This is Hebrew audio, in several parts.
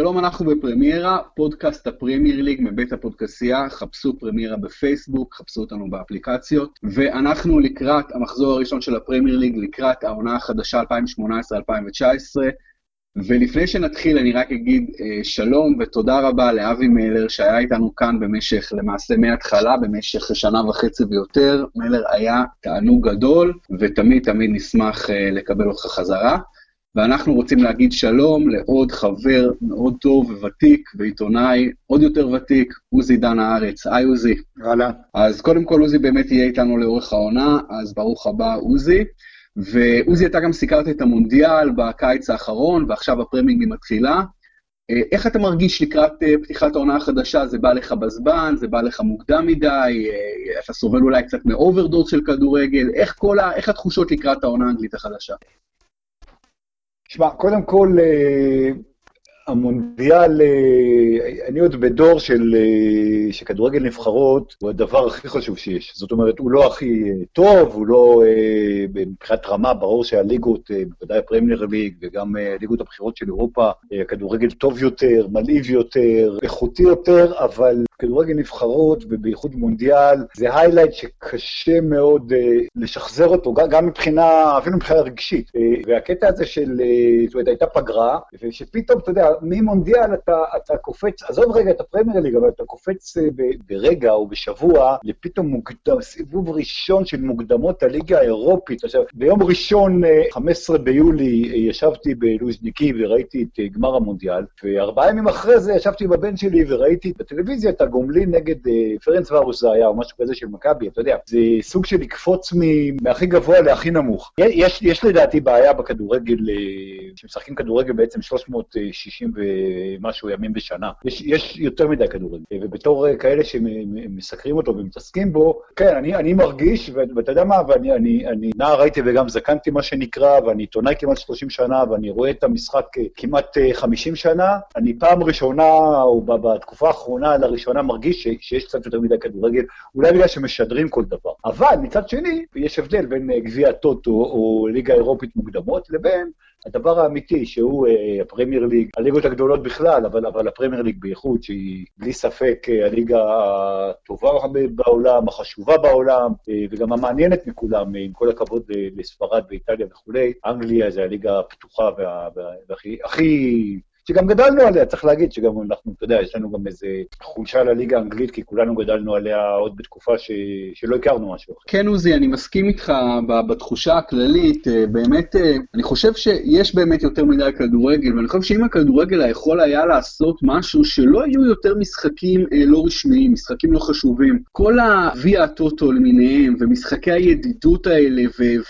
שלום, אנחנו בפרמיירה, פודקאסט הפרמייר ליג מבית הפודקסייה, חפשו פרמיירה בפייסבוק, חפשו אותנו באפליקציות, ואנחנו לקראת המחזור הראשון של הפרמייר ליג, לקראת העונה החדשה 2018-2019, ולפני שנתחיל אני רק אגיד אה, שלום ותודה רבה לאבי מלר שהיה איתנו כאן במשך, למעשה מההתחלה, במשך שנה וחצי ויותר. מלר היה תענוג גדול, ותמיד תמיד נשמח אה, לקבל אותך חזרה. ואנחנו רוצים להגיד שלום לעוד חבר מאוד טוב וותיק ועיתונאי עוד יותר ותיק, עוזי דן הארץ. היי עוזי. אהלן. אז קודם כל עוזי באמת יהיה איתנו לאורך העונה, אז ברוך הבא עוזי. ועוזי, אתה גם סיקרת את המונדיאל בקיץ האחרון, ועכשיו הפרמייר ליג מתחילה. אה, איך אתה מרגיש לקראת אה, פתיחת העונה החדשה? זה בא לך בזמן, זה בא לך מוקדם מדי, אה, אתה סובל אולי קצת מאוברדוז של כדורגל, איך, ה, איך התחושות לקראת העונה האנגלית החדשה? שמע, קודם כל, המונדיאל, אה, אני עוד בדור של, אה, שכדורגל נבחרות הוא הדבר הכי חשוב שיש. זאת אומרת, הוא לא הכי אה, טוב, הוא לא מבחינת רמה, ברור שהליגות, בוודאי הפרמייר ליג וגם ליגות הבחירות של אירופה, הכדורגל טוב יותר, מלהיב יותר, איכותי יותר, אבל כדורגל נבחרות, ובייחוד מונדיאל, זה היילייט שקשה מאוד לשחזר אותו, גם מבחינה, אפילו מבחינה רגשית. והקטע הזה של, זאת אומרת, הייתה פגרה, ושפתאום, אתה יודע, ממונדיאל אתה, אתה קופץ, עזוב רגע את הפרמייר ליג, אבל אתה קופץ אה, ברגע או בשבוע לפתאום מוקדם, סיבוב ראשון של מוקדמות הליגה האירופית. עכשיו, ביום ראשון, 15 אה, ביולי, אה, ישבתי בלוז'ניקי וראיתי את גמר המונדיאל, וארבעה ימים אחרי זה ישבתי הבן שלי וראיתי בטלוויזיה את הגומלין נגד פרנס ורוס זה היה, או משהו כזה של מכבי, אתה יודע, זה סוג של לקפוץ מהכי גבוה להכי נמוך. יש, יש לדעתי בעיה בכדורגל, שמשחקים כדורגל בעצם 360 ומשהו ימים בשנה. יש, יש יותר מדי כדורגל, ובתור כאלה שמסקרים אותו ומתעסקים בו, כן, אני, אני מרגיש, ואתה יודע מה, ואני אני, אני נער הייתי וגם זקנתי מה שנקרא, ואני עיתונאי כמעט 30 שנה, ואני רואה את המשחק כמעט 50 שנה, אני פעם ראשונה, או בתקופה האחרונה, לראשונה מרגיש ש, שיש קצת יותר מדי כדורגל, אולי בגלל שמשדרים כל דבר. אבל מצד שני, יש הבדל בין גביע הטוטו או ליגה אירופית מוקדמות, לבין הדבר האמיתי, שהוא uh, הפרמייר ליג, הליגות הגדולות בכלל, אבל, אבל הפרמייר ליג בייחוד, שהיא בלי ספק uh, הליגה הטובה בעולם, החשובה בעולם, uh, וגם המעניינת מכולם, uh, עם כל הכבוד uh, לספרד ואיטליה וכולי, אנגליה זה הליגה הפתוחה והכי... שגם גדלנו עליה, צריך להגיד שגם אנחנו, אתה יודע, יש לנו גם איזה חולשה לליגה האנגלית, כי כולנו גדלנו עליה עוד בתקופה ש... שלא הכרנו משהו אחר. כן, עוזי, אני מסכים איתך בתחושה הכללית. אה, באמת, אה, אני חושב שיש באמת יותר מדי כדורגל, ואני חושב שאם הכדורגל יכול היה לעשות משהו, שלא יהיו יותר משחקים אה, לא רשמיים, משחקים לא חשובים. כל הגביע הטוטו למיניהם, ומשחקי הידידות האלה,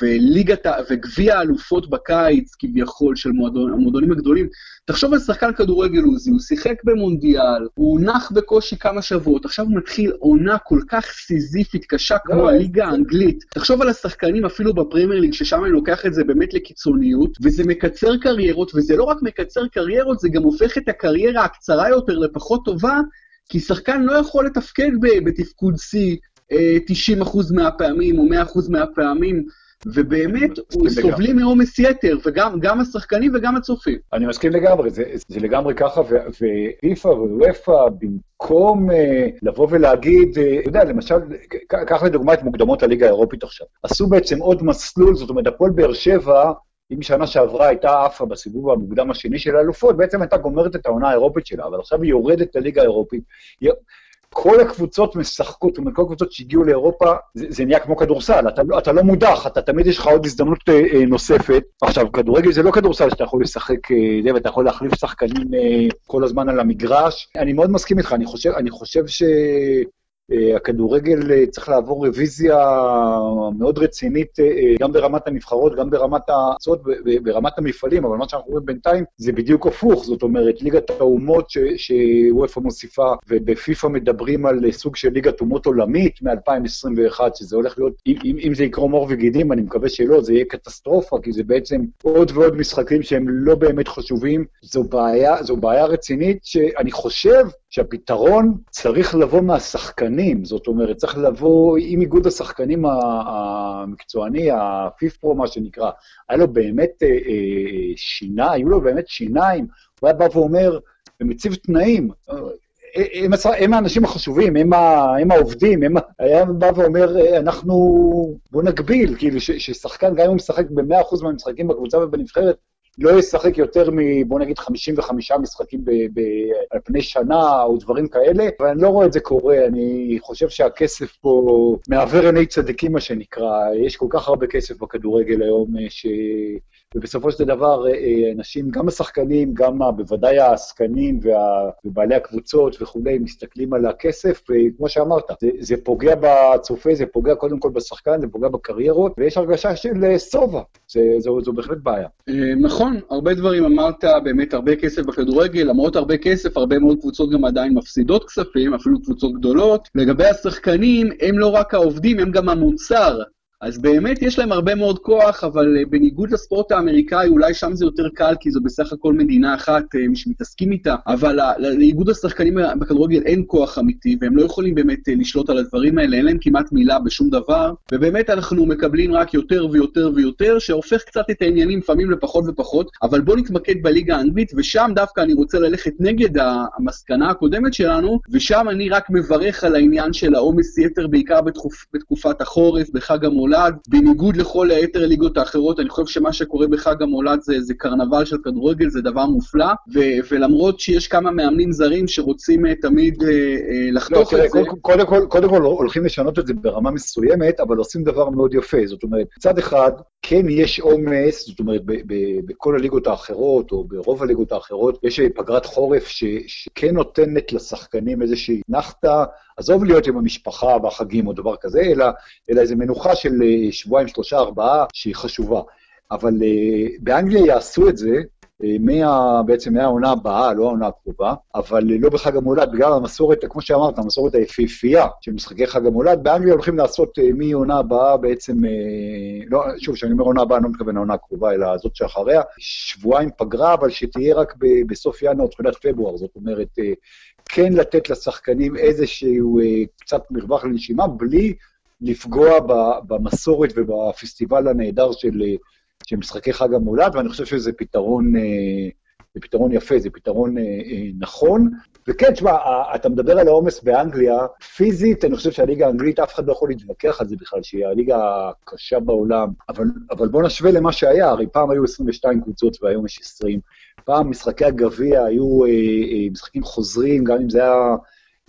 וליגת, וגביע האלופות בקיץ, כביכול, של המועדונים הגדולים, תחשוב על שחקן כדורגל עוזי, הוא שיחק במונדיאל, הוא נח בקושי כמה שבועות, עכשיו הוא מתחיל עונה כל כך סיזיפית, קשה כמו לא, הליגה האנגלית. תחשוב על השחקנים אפילו בפרמייר ליג, ששם אני לוקח את זה באמת לקיצוניות, וזה מקצר קריירות, וזה לא רק מקצר קריירות, זה גם הופך את הקריירה הקצרה יותר לפחות טובה, כי שחקן לא יכול לתפקד בתפקוד שיא 90% אה, מהפעמים או 100% מהפעמים. ובאמת, סובלים מעומס יתר, וגם השחקנים וגם הצופים. אני מסכים לגמרי, זה, זה לגמרי ככה, ופיפ"א ווופ"א, במקום uh, לבוא ולהגיד, uh, אתה יודע, למשל, קח לדוגמה את מוקדמות הליגה האירופית עכשיו. עשו בעצם עוד מסלול, זאת אומרת, הפועל באר שבע, אם שנה שעברה הייתה עפה בסיבוב המוקדם השני של האלופות, בעצם הייתה גומרת את העונה האירופית שלה, אבל עכשיו היא יורדת לליגה האירופית. כל הקבוצות משחקות, זאת אומרת, כל הקבוצות שהגיעו לאירופה, זה, זה נהיה כמו כדורסל, אתה, לא, אתה לא מודח, אתה תמיד יש לך עוד הזדמנות אה, אה, נוספת. עכשיו, כדורגל זה לא כדורסל שאתה יכול לשחק, אה, ואתה יכול להחליף שחקנים אה, כל הזמן על המגרש. אני מאוד מסכים איתך, אני חושב, אני חושב ש... אה, הכדורגל אה, צריך לעבור רוויזיה מאוד רצינית, אה, גם ברמת הנבחרות, גם ברמת הארצות, ברמת המפעלים, אבל מה שאנחנו רואים בינתיים זה בדיוק הפוך, זאת אומרת, ליגת האומות שוופא מוסיפה, ובפיפ"א מדברים על סוג של ליגת אומות עולמית מ-2021, שזה הולך להיות, אם, אם זה יקרום עור וגידים, אני מקווה שלא, זה יהיה קטסטרופה, כי זה בעצם עוד ועוד משחקים שהם לא באמת חשובים. זו בעיה, זו בעיה רצינית שאני חושב שהפתרון צריך לבוא מהשחקנים, זאת אומרת, צריך לבוא עם איגוד השחקנים המקצועני, הפיפפרו, מה שנקרא, היה לו באמת אה, אה, שינה, היו לו באמת שיניים, הוא היה בא ואומר, ומציב תנאים. הם, הם האנשים החשובים, הם, ה, הם העובדים, הם, היה בא ואומר, אנחנו, בוא נגביל, כאילו, ששחקן, גם אם הוא משחק ב-100% מהמשחקים בקבוצה ובנבחרת, לא ישחק יותר מ... בוא נגיד 55 משחקים ב, ב, על פני שנה או דברים כאלה, ואני לא רואה את זה קורה, אני חושב שהכסף פה מעוור עיני צדיקים, מה שנקרא. יש כל כך הרבה כסף בכדורגל היום, אה, ש... ובסופו של דבר, אה, אה, אנשים, גם השחקנים, גם בוודאי העסקנים וה, ובעלי הקבוצות וכולי, מסתכלים על הכסף, וכמו שאמרת, זה, זה פוגע בצופה, זה פוגע קודם כל בשחקן, זה פוגע בקריירות, ויש הרגשה של אה, שובע, זו, זו בהחלט בעיה. נכון, הרבה דברים אמרת, באמת הרבה כסף בכדורגל, למרות הרבה כסף, הרבה מאוד קבוצות גם עדיין מפסידות כספים, אפילו קבוצות גדולות. לגבי השחקנים, הם לא רק העובדים, הם גם המוצר. אז באמת יש להם הרבה מאוד כוח, אבל uh, בניגוד לספורט האמריקאי, אולי שם זה יותר קל, כי זו בסך הכל מדינה אחת uh, שמתעסקים איתה, אבל לאיגוד השחקנים בכדורגל אין כוח אמיתי, והם לא יכולים באמת uh, לשלוט על הדברים האלה, אין להם כמעט מילה בשום דבר, ובאמת אנחנו מקבלים רק יותר ויותר ויותר, שהופך קצת את העניינים לפעמים לפחות ופחות, אבל בואו נתמקד בליגה האנגלית, ושם דווקא אני רוצה ללכת נגד המסקנה הקודמת שלנו, ושם אני רק מברך על העניין של העומס יתר, בעיקר בתקופ, בתקופת החורף, בחג המולד. המולד, בניגוד לכל היתר הליגות האחרות, אני חושב שמה שקורה בחג המולד זה, זה קרנבל של כדורגל, זה דבר מופלא, ו- ולמרות שיש כמה מאמנים זרים שרוצים uh, תמיד uh, uh, לחתוך לא, את תראה, זה... קודם כל, קודם כל הולכים לשנות את זה ברמה מסוימת, אבל עושים דבר מאוד יפה. זאת אומרת, מצד אחד, כן יש עומס, זאת אומרת, ב- ב- בכל הליגות האחרות, או ברוב הליגות האחרות, יש פגרת חורף ש- שכן נותנת לשחקנים איזושהי נחתה, עזוב להיות עם המשפחה והחגים או דבר כזה, אלא, אלא איזו מנוחה של אה, שבועיים, שלושה, ארבעה, שהיא חשובה. אבל uh, באנגליה יעשו את זה, uh, מה, בעצם מהעונה הבאה, לא העונה הקרובה, אבל לא בחג המולד, בגלל המסורת, כמו שאמרת, המסורת היפהפייה של משחקי חג המולד, באנגליה הולכים לעשות מהעונה הבאה בעצם, לא, שוב, כשאני אומר עונה הבאה, אני לא מתכוון לעונה הקרובה, אלא זאת שאחריה, שבועיים פגרה, אבל שתהיה רק ב- בסוף ינואר, תחילת פברואר, זאת אומרת, כן לתת לשחקנים איזשהו אה, קצת מרווח לנשימה, בלי לפגוע במסורת ובפסטיבל הנהדר של, אה, של משחקי חג המולד, ואני חושב שזה פתרון, אה, זה פתרון יפה, זה פתרון נכון. וכן, תשמע, אתה מדבר על העומס באנגליה, פיזית, אני חושב שהליגה האנגלית, אף אחד לא יכול להתווכח על זה בכלל, שהיא הליגה הקשה בעולם, אבל, אבל בוא נשווה למה שהיה, הרי פעם היו 22 קבוצות והיום יש 20. פעם משחקי הגביע היו אה, אה, משחקים חוזרים, גם אם זה היה אה,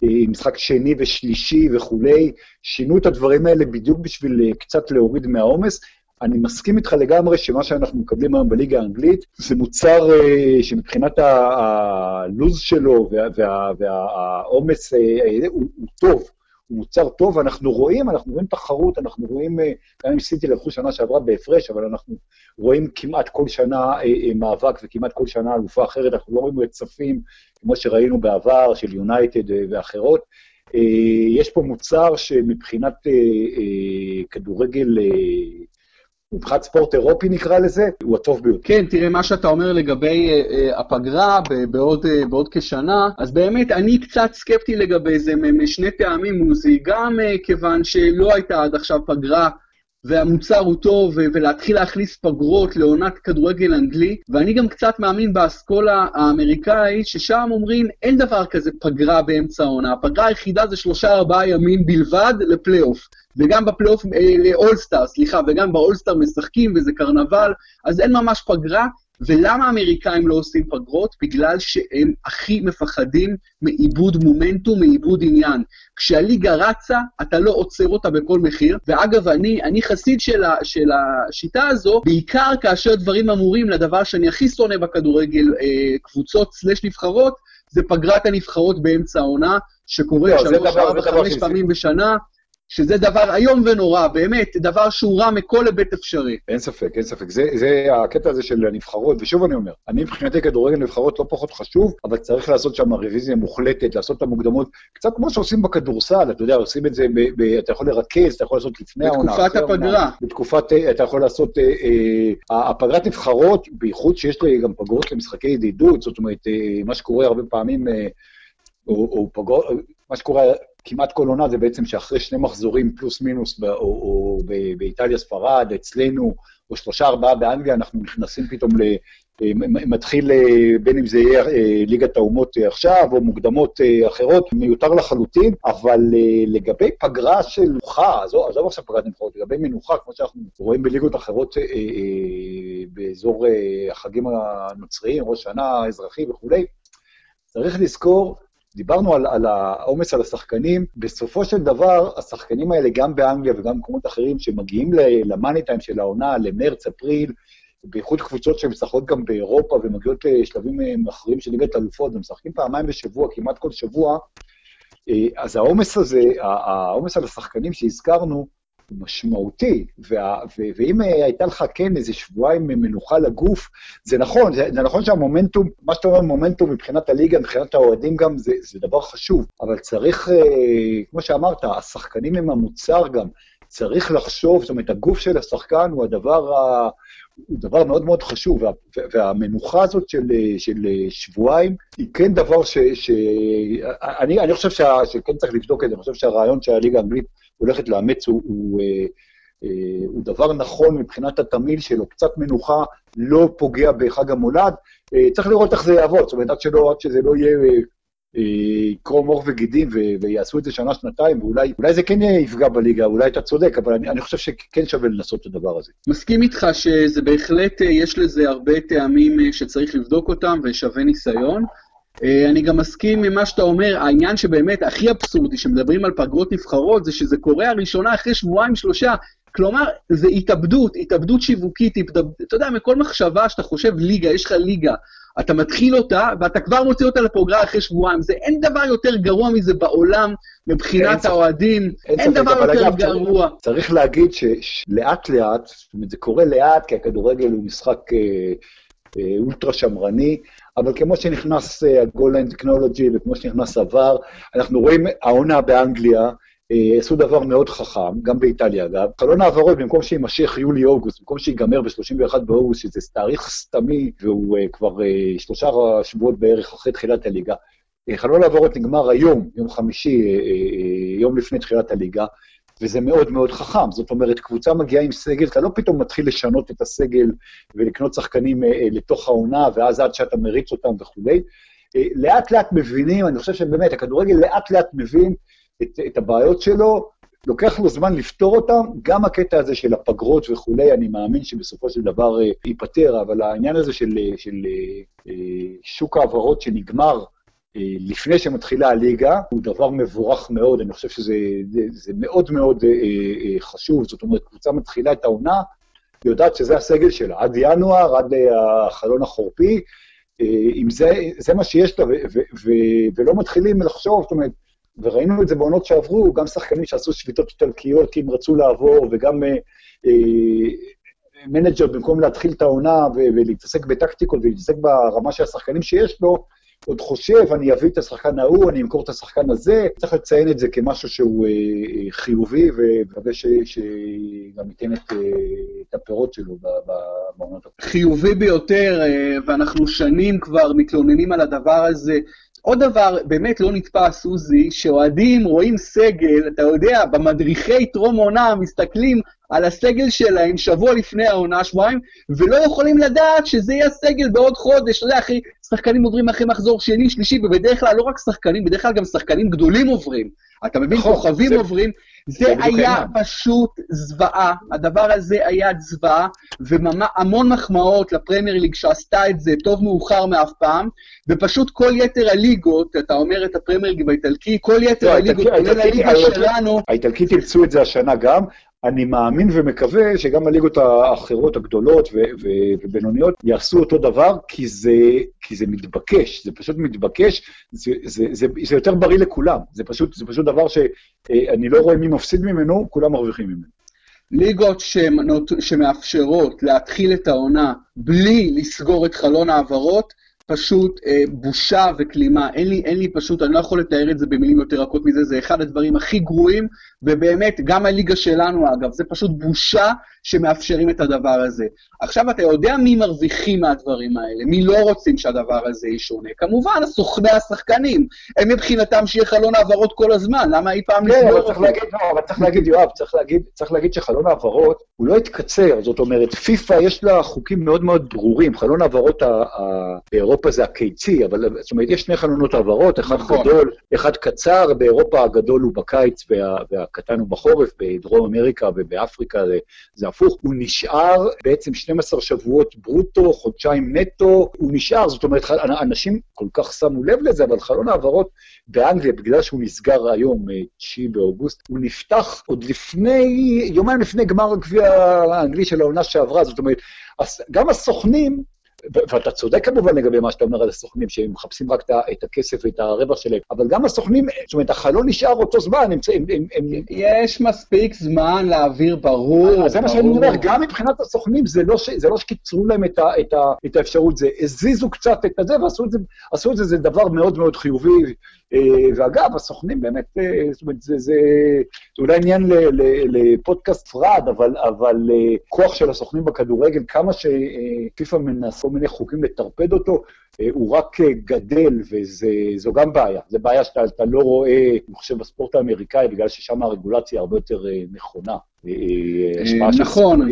משחק שני ושלישי וכולי, שינו את הדברים האלה בדיוק בשביל אה, קצת להוריד מהעומס. אני מסכים איתך לגמרי שמה שאנחנו מקבלים היום בליגה האנגלית זה מוצר uh, שמבחינת הלו"ז שלו והעומס הוא טוב. הוא מוצר טוב, אנחנו רואים, אנחנו רואים תחרות, אנחנו רואים, אה, גם אם סיטי לקחו שנה שעברה בהפרש, אבל אנחנו רואים כמעט כל שנה אה, אה, מאבק וכמעט כל שנה אלופה אחרת, אנחנו לא רואים רצפים כמו שראינו בעבר של יונייטד ואחרות. יש פה מוצר שמבחינת כדורגל מבחינת ספורט אירופי נקרא לזה, הוא הטוב ביותר. כן, תראה, מה שאתה אומר לגבי uh, uh, הפגרה בעוד, uh, בעוד כשנה, אז באמת אני קצת סקפטי לגבי זה משני טעמים, מוזי, גם כיוון שלא הייתה עד עכשיו פגרה והמוצר הוא טוב, ולהתחיל להכניס פגרות לעונת כדורגל אנגלי, ואני גם קצת מאמין באסכולה האמריקאית, ששם אומרים, אין דבר כזה פגרה באמצע העונה, הפגרה היחידה זה שלושה ארבעה ימים בלבד לפלייאוף. וגם בפלייאוף, אה, לאולסטאר, סליחה, וגם באולסטאר משחקים וזה קרנבל, אז אין ממש פגרה, ולמה האמריקאים לא עושים פגרות? בגלל שהם הכי מפחדים מעיבוד מומנטום, מעיבוד עניין. כשהליגה רצה, אתה לא עוצר אותה בכל מחיר, ואגב, אני, אני חסיד של, ה, של השיטה הזו, בעיקר כאשר דברים אמורים לדבר שאני הכי שונא בכדורגל, אה, קבוצות סלש נבחרות, זה פגרת הנבחרות באמצע העונה, שקורה לא, שלוש, ארבע, חמש פעמים בשנה, שזה דבר איום ונורא, באמת, דבר שהוא רע מכל היבט אפשרי. אין ספק, אין ספק. זה, זה הקטע הזה של הנבחרות, ושוב אני אומר, אני מבחינתי כדורגל נבחרות לא פחות חשוב, אבל צריך לעשות שם רוויזיה מוחלטת, לעשות את המוקדמות, קצת כמו שעושים בכדורסל, אתה יודע, עושים את זה, ב, ב, אתה יכול לרכז, אתה יכול לעשות לפני העונה. בתקופת הפגרה. בתקופת, אה, אתה יכול לעשות, אה, אה, הפגרת נבחרות, בייחוד שיש לי גם פגרות למשחקי ידידות, זאת אומרת, אה, מה שקורה הרבה פעמים, אה, או, או פגרות, מה שקורה כמעט כל עונה זה בעצם שאחרי שני מחזורים פלוס מינוס, ב, או, או ב, באיטליה, ספרד, אצלנו, או שלושה ארבעה באנגליה, אנחנו נכנסים פתאום ל... מתחיל, בין אם זה יהיה ליגת האומות עכשיו, או מוקדמות אחרות, מיותר לחלוטין, אבל לגבי פגרה של מנוחה, עזוב, עכשיו פגרת נבחרות, לגבי מנוחה, כמו שאנחנו רואים בליגות אחרות באזור החגים הנוצריים, ראש שנה, אזרחי וכולי, צריך לזכור דיברנו על, על העומס על השחקנים, בסופו של דבר, השחקנים האלה, גם באנגליה וגם במקומות אחרים, שמגיעים למאני טיים של העונה, למרץ, אפריל, בייחוד קבוצות שמשחקות גם באירופה ומגיעות לשלבים אחרים של ליגת אלופות, ומשחקים פעמיים בשבוע, כמעט כל שבוע, אה, אז העומס הזה, העומס על השחקנים שהזכרנו, משמעותי, וה, ו, ואם הייתה לך כן איזה שבועיים מנוחה לגוף, זה נכון, זה, זה נכון שהמומנטום, מה שאתה אומר מומנטום מבחינת הליגה, מבחינת האוהדים גם, זה, זה דבר חשוב, אבל צריך, אה, כמו שאמרת, השחקנים הם המוצר גם, צריך לחשוב, זאת אומרת, הגוף של השחקן הוא הדבר ה... הוא דבר מאוד מאוד חשוב, וה, והמנוחה הזאת של, של שבועיים היא כן דבר ש... ש אני, אני חושב שה, שכן צריך לבדוק את זה, אני חושב שהרעיון שהליגה האנגלית הולכת לאמץ הוא, הוא, אה, אה, הוא דבר נכון מבחינת התמהיל שלו, קצת מנוחה, לא פוגע בחג המולד. אה, צריך לראות איך זה יעבוד, זאת אומרת, עד, שלא, עד שזה לא יהיה יקרום עור וגידים ויעשו את זה שנה-שנתיים, ואולי זה כן יפגע בליגה, אולי אתה צודק, אבל אני, אני חושב שכן שווה לנסות את הדבר הזה. מסכים איתך שזה בהחלט, יש לזה הרבה טעמים שצריך לבדוק אותם ושווה ניסיון. אני גם מסכים עם מה שאתה אומר, העניין שבאמת הכי אבסורדי, שמדברים על פגרות נבחרות, זה שזה קורה הראשונה אחרי שבועיים, שלושה. כלומר, זה התאבדות, התאבדות שיווקית, התאבד... אתה יודע, מכל מחשבה שאתה חושב ליגה, יש לך ליגה, אתה מתחיל אותה, ואתה כבר מוציא אותה לפרוגרה אחרי שבועיים. זה אין דבר יותר גרוע מזה בעולם מבחינת האוהדים, אין, אין דבר יותר אגב, גרוע. צריך, צריך להגיד שלאט לאט, זאת אומרת, זה קורה לאט, כי הכדורגל הוא משחק אה, אה, אולטרה שמרני, אבל כמו שנכנס הגולן uh, טכנולוגי וכמו שנכנס עבר, אנחנו רואים העונה באנגליה, אה, עשו דבר מאוד חכם, גם באיטליה אגב. חלון העברות, במקום שיימשך יולי-אוגוסט, במקום שיגמר ב-31 באוגוסט, שזה תאריך סתמי, והוא uh, כבר שלושה שבועות בערך אחרי תחילת הליגה, חלון העברות נגמר היום, יום חמישי, יום לפני תחילת הליגה, וזה מאוד מאוד חכם. זאת אומרת, קבוצה מגיעה עם סגל, אתה לא פתאום מתחיל לשנות את הסגל ולקנות שחקנים uh, uh, לתוך העונה, ואז עד שאתה מריץ אותם וכולי. לאט לאט מבינים, אני חושב שבאמת, הכדורגל לאט לאט מבין את, את הבעיות שלו, לוקח לו זמן לפתור אותם, גם הקטע הזה של הפגרות וכולי, אני מאמין שבסופו של דבר ייפתר, אבל העניין הזה של, של שוק ההעברות שנגמר לפני שמתחילה הליגה, הוא דבר מבורך מאוד, אני חושב שזה זה, זה מאוד מאוד uh, uh, חשוב, זאת אומרת, קבוצה מתחילה את העונה, יודעת שזה הסגל שלה, עד ינואר, עד אה, החלון החורפי, אם זה, זה מה שיש לה, ו, ו, ו, ולא מתחילים לחשוב, זאת אומרת, וראינו את זה בעונות שעברו, גם שחקנים שעשו שביתות איטלקיות כי הם רצו לעבור, וגם אה, אה, מנג'ר, במקום להתחיל את העונה ולהתעסק בטקטיקות ולהתעסק ברמה של השחקנים שיש לו, עוד חושב, אני אביא את השחקן ההוא, אני אמכור את השחקן הזה, צריך לציין את זה כמשהו שהוא אה, חיובי, ומקווה שגם ייתן את, אה, את הפירות שלו בעונות. חיובי ביותר, אה, ואנחנו שנים כבר מתלוננים על הדבר הזה. עוד דבר באמת לא נתפס, עוזי, שאוהדים רואים סגל, אתה יודע, במדריכי טרום עונה מסתכלים על הסגל שלהם שבוע לפני העונה, שבועיים, ולא יכולים לדעת שזה יהיה הסגל בעוד חודש. אתה יודע, אחי, שחקנים עוברים אחרי מחזור שני, שלישי, ובדרך כלל לא רק שחקנים, בדרך כלל גם שחקנים גדולים עוברים. אתה מבין, נכון, כוכבים זה... עוברים. זה, היה פשוט זוועה, הדבר הזה היה זוועה, והמון מחמאות לפרמייר ליג שעשתה את זה, טוב מאוחר מאף פעם, ופשוט כל יתר הליגות, אתה אומר את הפרמייר ליג באיטלקי, כל יתר לא, הליגות, כולל הליגה שלנו... האיטלקית אימצו את זה השנה גם, אני מאמין ומקווה שגם הליגות האחרות, הגדולות ובינוניות, יעשו אותו דבר, כי זה, כי זה מתבקש, זה פשוט מתבקש, זה, זה, זה, זה יותר בריא לכולם. זה פשוט, זה פשוט דבר שאני לא רואה מי מפסיד ממנו, כולם מרוויחים ממנו. ליגות שמנות, שמאפשרות להתחיל את העונה בלי לסגור את חלון העברות, פשוט אה, בושה וכלימה. אין לי, אין לי פשוט, אני לא יכול לתאר את זה במילים יותר רכות מזה, זה אחד הדברים הכי גרועים, ובאמת, גם הליגה שלנו, אגב, זה פשוט בושה שמאפשרים את הדבר הזה. עכשיו, אתה יודע מי מרוויחים מהדברים האלה, מי לא רוצים שהדבר הזה ישונה. כמובן, סוכני השחקנים, הם מבחינתם שיהיה חלון העברות כל הזמן, למה אי פעם כן, אבל צריך להגיד, לא, אבל צריך להגיד, יואב, צריך להגיד, צריך להגיד שחלון העברות, הוא לא התקצר, זאת אומרת, פיפ"א יש לה חוקים מאוד מאוד ברורים, חלון העברות באירופה זה הקיצי, אבל זאת אומרת, יש שני חלונות העברות, אחד נכון. גדול, אחד קצר, באירופה הגדול הוא בקיץ וה, והקטן הוא בחורף, בדרום אמריקה ובאפריקה זה הפוך, הוא נשאר בעצם 12 שבועות ברוטו, חודשיים נטו, הוא נשאר, זאת אומרת, אנשים כל כך שמו לב לזה, אבל חלון העברות באנגליה, בגלל שהוא נסגר היום, 9 באוגוסט, הוא נפתח עוד לפני, יומיים לפני גמר הגביע האנגלי של העונה שעברה, זאת אומרת, גם הסוכנים, ואתה צודק כמובן לגבי מה שאתה אומר על הסוכנים, שהם מחפשים רק את הכסף ואת הרווח שלהם, אבל גם הסוכנים, זאת אומרת, החלון נשאר אותו זמן, הם... הם, הם. יש מספיק זמן להעביר, ברור. אז זה מה שאני אומר, גם מבחינת הסוכנים, זה לא, ש, זה לא שקיצרו להם את, ה, את, ה, את האפשרות, זה הזיזו קצת את הזה, ועשו את זה, עשו את זה, זה דבר מאוד מאוד חיובי. אה, ואגב, הסוכנים באמת, אה, זאת אומרת, זה, זה, זה אולי עניין לפודקאסט פרד, אבל, אבל אה, כוח של הסוכנים בכדורגל, כמה שפיפ"א מנסה כל מיני חוקים לטרפד אותו, הוא רק גדל, וזו גם בעיה. זו בעיה שאתה לא רואה, אני חושב, בספורט האמריקאי, בגלל ששם הרגולציה הרבה יותר נכונה. נכון.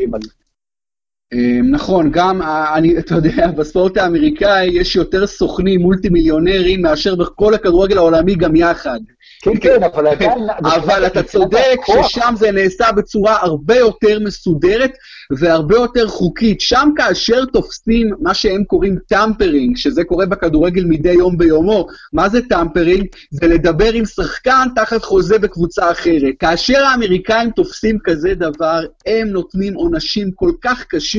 נכון, גם, אני, אתה יודע, בספורט האמריקאי יש יותר סוכנים מולטי מיליונרים מאשר בכל הכדורגל העולמי גם יחד. כן, כן, אבל עדיין... אבל אתה צודק ששם זה נעשה בצורה הרבה יותר מסודרת והרבה יותר חוקית. שם כאשר תופסים מה שהם קוראים tampering, שזה קורה בכדורגל מדי יום ביומו, מה זה tampering? זה לדבר עם שחקן תחת חוזה בקבוצה אחרת. כאשר האמריקאים תופסים כזה דבר, הם נותנים עונשים כל כך קשים,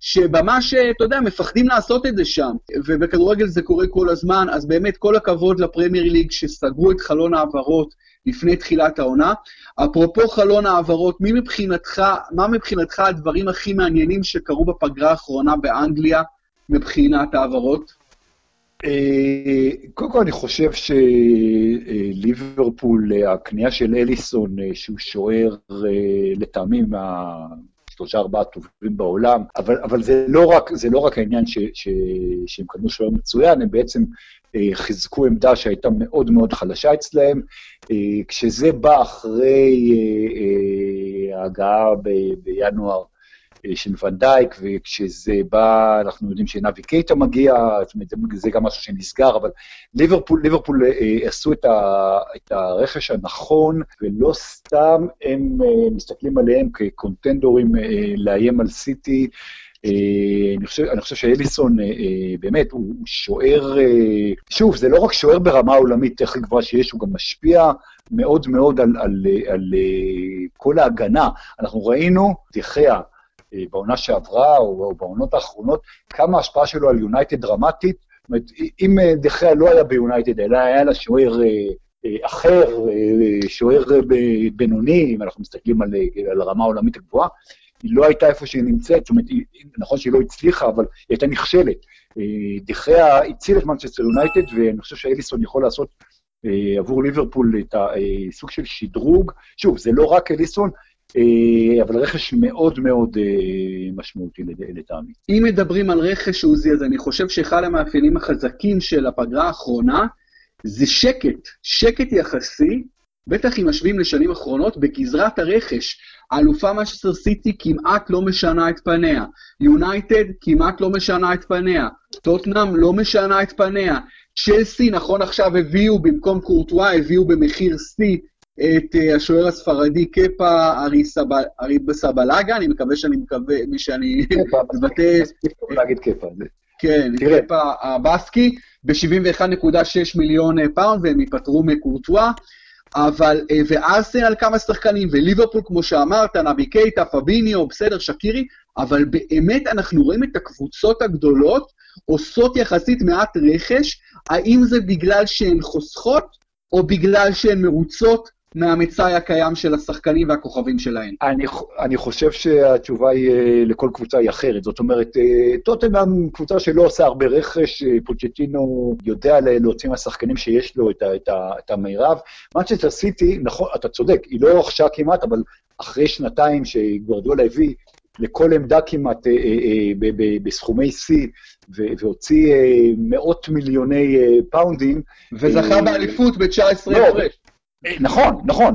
שממש, אתה יודע, מפחדים לעשות את זה שם. ובכדורגל זה קורה כל הזמן, אז באמת כל הכבוד לפרמייר ליג שסגרו את חלון העברות לפני תחילת העונה. אפרופו חלון העברות, מי מבחינתך, מה מבחינתך הדברים הכי מעניינים שקרו בפגרה האחרונה באנגליה מבחינת העברות? אה, קודם כל אני חושב שליברפול, הקנייה של אליסון, אה, שהוא שוער לטעמי שלושה ארבעה טובים בעולם, אבל, אבל זה, לא רק, זה לא רק העניין ש, ש, שהם קנו שוער מצוין, הם בעצם אה, חיזקו עמדה שהייתה מאוד מאוד חלשה אצלהם. אה, כשזה בא אחרי אה, אה, ההגעה בינואר של ונדייק, וכשזה בא, אנחנו יודעים שנאבי קייטה מגיע, זאת אומרת, זה גם משהו שנסגר, אבל ליברפול, ליברפול אה, עשו את, ה, את הרכש הנכון, ולא סתם הם אה, מסתכלים עליהם כקונטנדורים לאיים על סיטי. אני חושב, אני חושב שאליסון באמת, הוא שוער, שוב, זה לא רק שוער ברמה עולמית הכי גבוהה שיש, הוא גם משפיע מאוד מאוד על, על, על כל ההגנה. אנחנו ראינו, דחיה, אה, בעונה שעברה או בעונות האחרונות, כמה ההשפעה שלו על יונייטד דרמטית. זאת אומרת, אם אה, דחיה לא היה ביונייטד, אלא היה לה שוער אה, אחר, שוער בינוני, אם אנחנו מסתכלים על, על הרמה העולמית הגבוהה, היא לא הייתה איפה שהיא נמצאת, זאת אומרת, נכון שהיא לא הצליחה, אבל היא הייתה נכשלת. דחיה הציל את מנצ'סטר יונייטד, ואני חושב שאליסון יכול לעשות עבור ליברפול את הסוג של שדרוג. שוב, זה לא רק אליסון, אה, אבל רכש מאוד מאוד אה, משמעותי לטעמי. אם מדברים על רכש עוזי, אז אני חושב שאחד המאפיינים החזקים של הפגרה האחרונה זה שקט, שקט יחסי, בטח אם משווים לשנים אחרונות, בגזרת הרכש. האלופה משסטר סיטי כמעט לא משנה את פניה, יונייטד כמעט לא משנה את פניה, טוטנאם לא משנה את פניה, צ'לסי נכון עכשיו הביאו, במקום קורטואה, הביאו במחיר שיא את אה, השוער הספרדי קפה אריסבלגה, אני מקווה שאני מקווה, שאני מבטא... להגיד קפה. כן, קפה הבסקי, ב-71.6 מיליון אה, פאונד, והם ייפטרו מקורטואה. אבל, אה, וארסנל כמה שחקנים, וליברפול, כמו שאמרת, נבי קייטה, פביניו, בסדר, שקירי, אבל באמת אנחנו רואים את הקבוצות הגדולות עושות יחסית מעט רכש, האם זה בגלל שהן חוסכות, או בגלל שהן מרוצות מהמצאי הקיים של השחקנים והכוכבים שלהם? אני, אני חושב שהתשובה היא אה, לכל קבוצה היא אחרת. זאת אומרת, אה, טוטנאם קבוצה שלא עושה הרבה רכש, אה, פוצ'טינו יודע להוציא מהשחקנים שיש לו את, את, את המירב. מנצ'סטר סיטי, נכון, אתה צודק, היא לא רכשה כמעט, אבל אחרי שנתיים שגוורדולה הביא לכל עמדה כמעט בסכומי שיא, והוציא מאות מיליוני פאונדים. וזכה באליפות ב-19 לא, הפרש. נכון, נכון,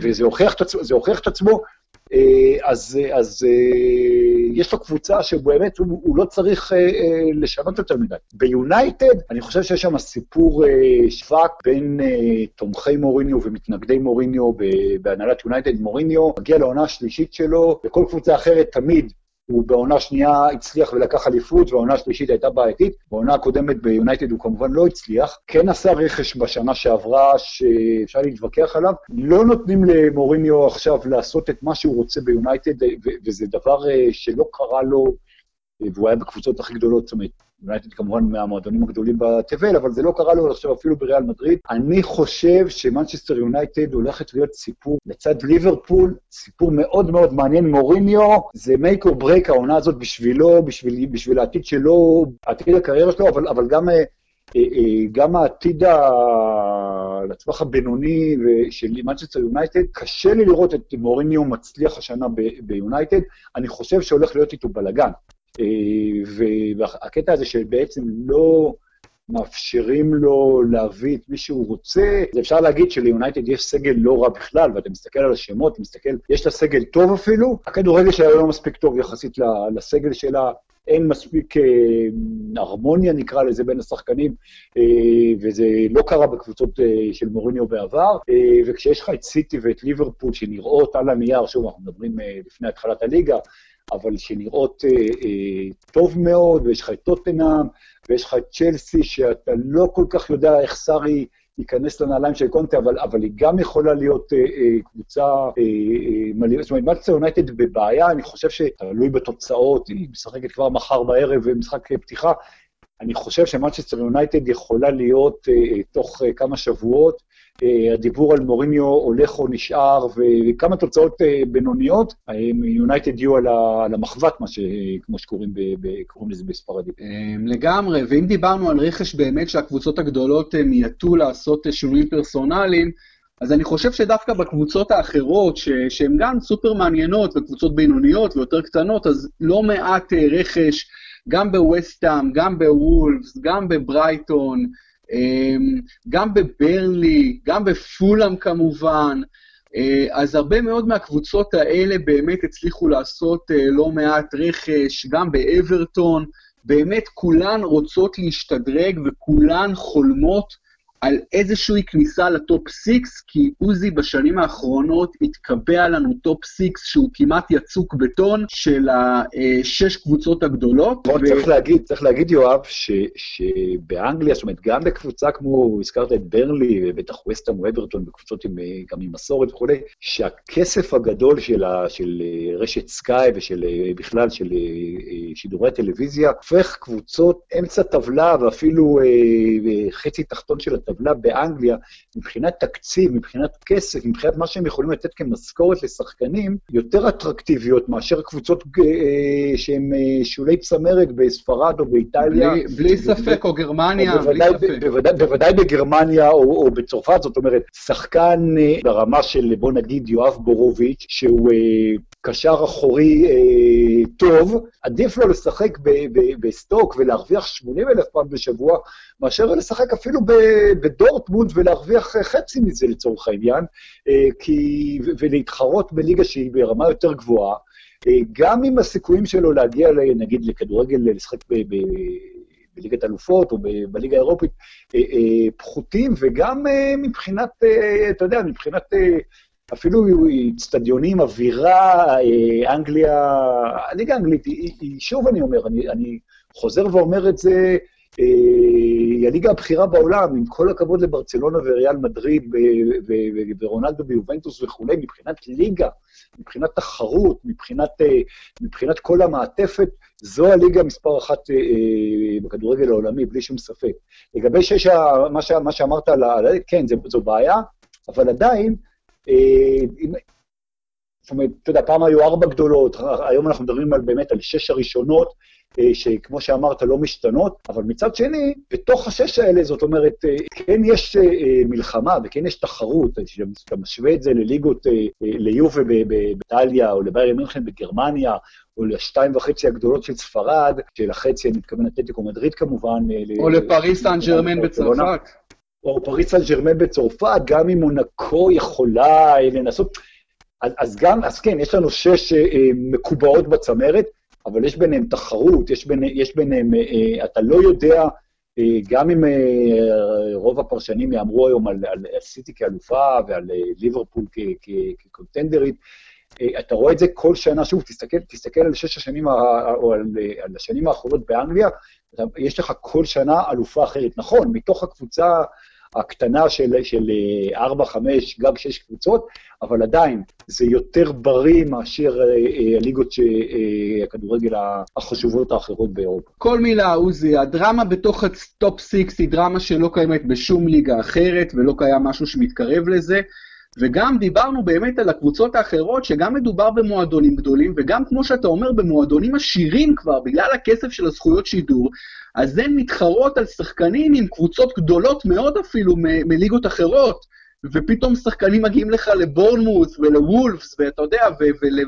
וזה הוכיח את עצמו. אז, אז יש לו קבוצה שבאמת הוא, הוא לא צריך לשנות יותר מדי. ביונייטד, אני חושב שיש שם סיפור שווק בין תומכי מוריניו ומתנגדי מוריניו בהנהלת יונייטד. מוריניו מגיע לעונה השלישית שלו, וכל קבוצה אחרת תמיד הוא בעונה שנייה הצליח ולקח אליפות, והעונה השלישית הייתה בעייתית. בעונה הקודמת ביונייטד הוא כמובן לא הצליח. כן עשה רכש בשנה שעברה, שאפשר להתווכח עליו. לא נותנים למוריניו עכשיו לעשות את מה שהוא רוצה ביונייטד, וזה דבר שלא קרה לו, והוא היה בקבוצות הכי גדולות, זאת אומרת, יונייטד כמובן מהמועדונים הגדולים בתבל, אבל זה לא קרה לו עכשיו אפילו בריאל מדריד. אני חושב שמנצ'סטר יונייטד הולכת להיות סיפור לצד ליברפול, סיפור מאוד מאוד מעניין. מוריניו זה make or break העונה הזאת בשבילו, בשביל, בשביל העתיד שלו, עתיד הקריירה שלו, אבל, אבל גם, אה, אה, גם העתיד ה... לטווח הבינוני של מנצ'סטר יונייטד, קשה לי לראות את מוריניו מצליח השנה ביונייטד, אני חושב שהולך להיות איתו בלאגן. והקטע הזה שבעצם לא מאפשרים לו להביא את מי שהוא רוצה, אז אפשר להגיד שליונייטד יש סגל לא רע בכלל, ואתה מסתכל על השמות, אתה מסתכל, יש לה סגל טוב אפילו, הכדורגל שלה לא מספיק טוב יחסית לסגל שלה, אין מספיק אה, הרמוניה נקרא לזה בין השחקנים, אה, וזה לא קרה בקבוצות אה, של מוריניו בעבר, אה, וכשיש לך את סיטי ואת ליברפול שנראות על הנייר, שוב, אנחנו מדברים אה, לפני התחלת הליגה, אבל שנראות אה, אה, טוב מאוד, ויש לך את טוטנאם, ויש לך את צ'לסי, שאתה לא כל כך יודע איך סארי ייכנס לנעליים של קונטה, אבל, אבל היא גם יכולה להיות אה, אה, קבוצה אה, אה, מלא, זאת אומרת, מנצ'סטר יונייטד בבעיה, אני חושב שתלוי בתוצאות, היא משחקת כבר מחר בערב משחק פתיחה. אני חושב שמנצ'סטר יונייטד יכולה להיות אה, תוך אה, כמה שבועות אה, הדיבור על מוריניו הולך או נשאר, וכמה תוצאות אה, בינוניות, יונייטד יהיו על המחבת, ש... כמו שקוראים לזה בספרדית. אה, לגמרי, ואם דיברנו על רכש באמת שהקבוצות הגדולות מיעטו לעשות שינויים פרסונליים, אז אני חושב שדווקא בקבוצות האחרות, שהן גם סופר מעניינות, וקבוצות בינוניות ויותר קטנות, אז לא מעט רכש, גם בווסטהאם, גם בוולפס, גם בברייטון, גם בברנלי, גם בפולאם כמובן, אה, אז הרבה מאוד מהקבוצות האלה באמת הצליחו לעשות אה, לא מעט רכש, גם באברטון, באמת כולן רוצות להשתדרג וכולן חולמות על איזושהי כניסה לטופ 6, כי עוזי בשנים האחרונות התקבע לנו טופ 6 שהוא כמעט יצוק בטון של השש קבוצות הגדולות. ו... צריך להגיד, צריך להגיד, יואב, ש, שבאנגליה, זאת אומרת, גם בקבוצה כמו, הזכרת את ברנלי, ובטח וסטהאם ואברטון, בקבוצות עם, גם עם מסורת וכולי, שהכסף הגדול של, ה, של רשת סקאי ושל בכלל, של שידורי הטלוויזיה, הופך קבוצות אמצע טבלה ואפילו אה, חצי תחתון של הטבלה. הטבלה באנגליה, מבחינת תקציב, מבחינת כסף, מבחינת מה שהם יכולים לתת כמשכורת לשחקנים, יותר אטרקטיביות מאשר קבוצות אה, שהן אה, שולי צמרת בספרד או באיטליה. בלי, בלי ספק, או גרמניה, בלי ספק. בוודאי, בוודאי בגרמניה או, או בצרפת, זאת אומרת, שחקן אה, ברמה של, בוא נגיד, יואב בורוביץ', שהוא אה, קשר אחורי אה, טוב, עדיף לו לשחק בסטוק ולהרוויח 80 אלף פעם בשבוע, מאשר לשחק אפילו בדורטמונד ולהרוויח חצי מזה לצורך העניין, אה, כי, ולהתחרות בליגה שהיא ברמה יותר גבוהה, אה, גם אם הסיכויים שלו להגיע, נגיד, לכדורגל, לשחק ב... ב בליגת אלופות או בליגה האירופית, אה, אה, פחותים, וגם אה, מבחינת, אה, אתה יודע, מבחינת אה, אפילו אצטדיונים, אווירה, אה, אנגליה, הליגה האנגלית, שוב אני אומר, אני, אני חוזר ואומר את זה, אה, היא הליגה הבכירה בעולם, עם כל הכבוד לברצלונה וריאל מדריד ורונלדו ביובנטוס וכולי, מבחינת ליגה, מבחינת תחרות, מבחינת, אה, מבחינת כל המעטפת, זו הליגה מספר אחת בכדורגל העולמי, בלי שום ספק. לגבי שש, מה, מה שאמרת, כן, זו, זו בעיה, אבל עדיין, אה, זאת אומרת, אתה יודע, פעם היו ארבע גדולות, היום אנחנו מדברים על, באמת על שש הראשונות, אה, שכמו שאמרת, לא משתנות, אבל מצד שני, בתוך השש האלה, זאת אומרת, אה, כן יש מלחמה וכן יש תחרות, כשאתה משווה את זה לליגות, ליובה באיטליה, או לביירי מינכן בגרמניה, או לשתיים וחצי הגדולות של ספרד, של החצי, אני מתכוון אתלטיקו מדריד כמובן. או לפריס סן ג'רמן בצרפת. או פריס סן ג'רמן בצרפת, גם אם מונקו יכולה לנסות. אז, אז גם, אז כן, יש לנו שש אה, מקובעות בצמרת, אבל יש ביניהם תחרות, יש, ביני, יש ביניהם, אה, אתה לא יודע, אה, גם אם אה, רוב הפרשנים יאמרו היום על, על סיטי כאלופה ועל אה, ליברפול כקונטנדרית, אה, אתה רואה את זה כל שנה, שוב, תסתכל, תסתכל על שש השנים, או על, על השנים האחרונות באנגליה, יש לך כל שנה אלופה אחרת. נכון, מתוך הקבוצה הקטנה של, של 4, 5, גג 6 קבוצות, אבל עדיין, זה יותר בריא מאשר אה, אה, הליגות אה, הכדורגל החשובות האחרות באירופה. כל מילה, עוזי, הדרמה בתוך הטופ 6 היא דרמה שלא קיימת בשום ליגה אחרת, ולא קיים משהו שמתקרב לזה. וגם דיברנו באמת על הקבוצות האחרות, שגם מדובר במועדונים גדולים, וגם כמו שאתה אומר, במועדונים עשירים כבר, בגלל הכסף של הזכויות שידור, אז הן מתחרות על שחקנים עם קבוצות גדולות מאוד אפילו מליגות אחרות. ופתאום שחקנים מגיעים לך לבורנמות' ולוולפס, ואתה יודע,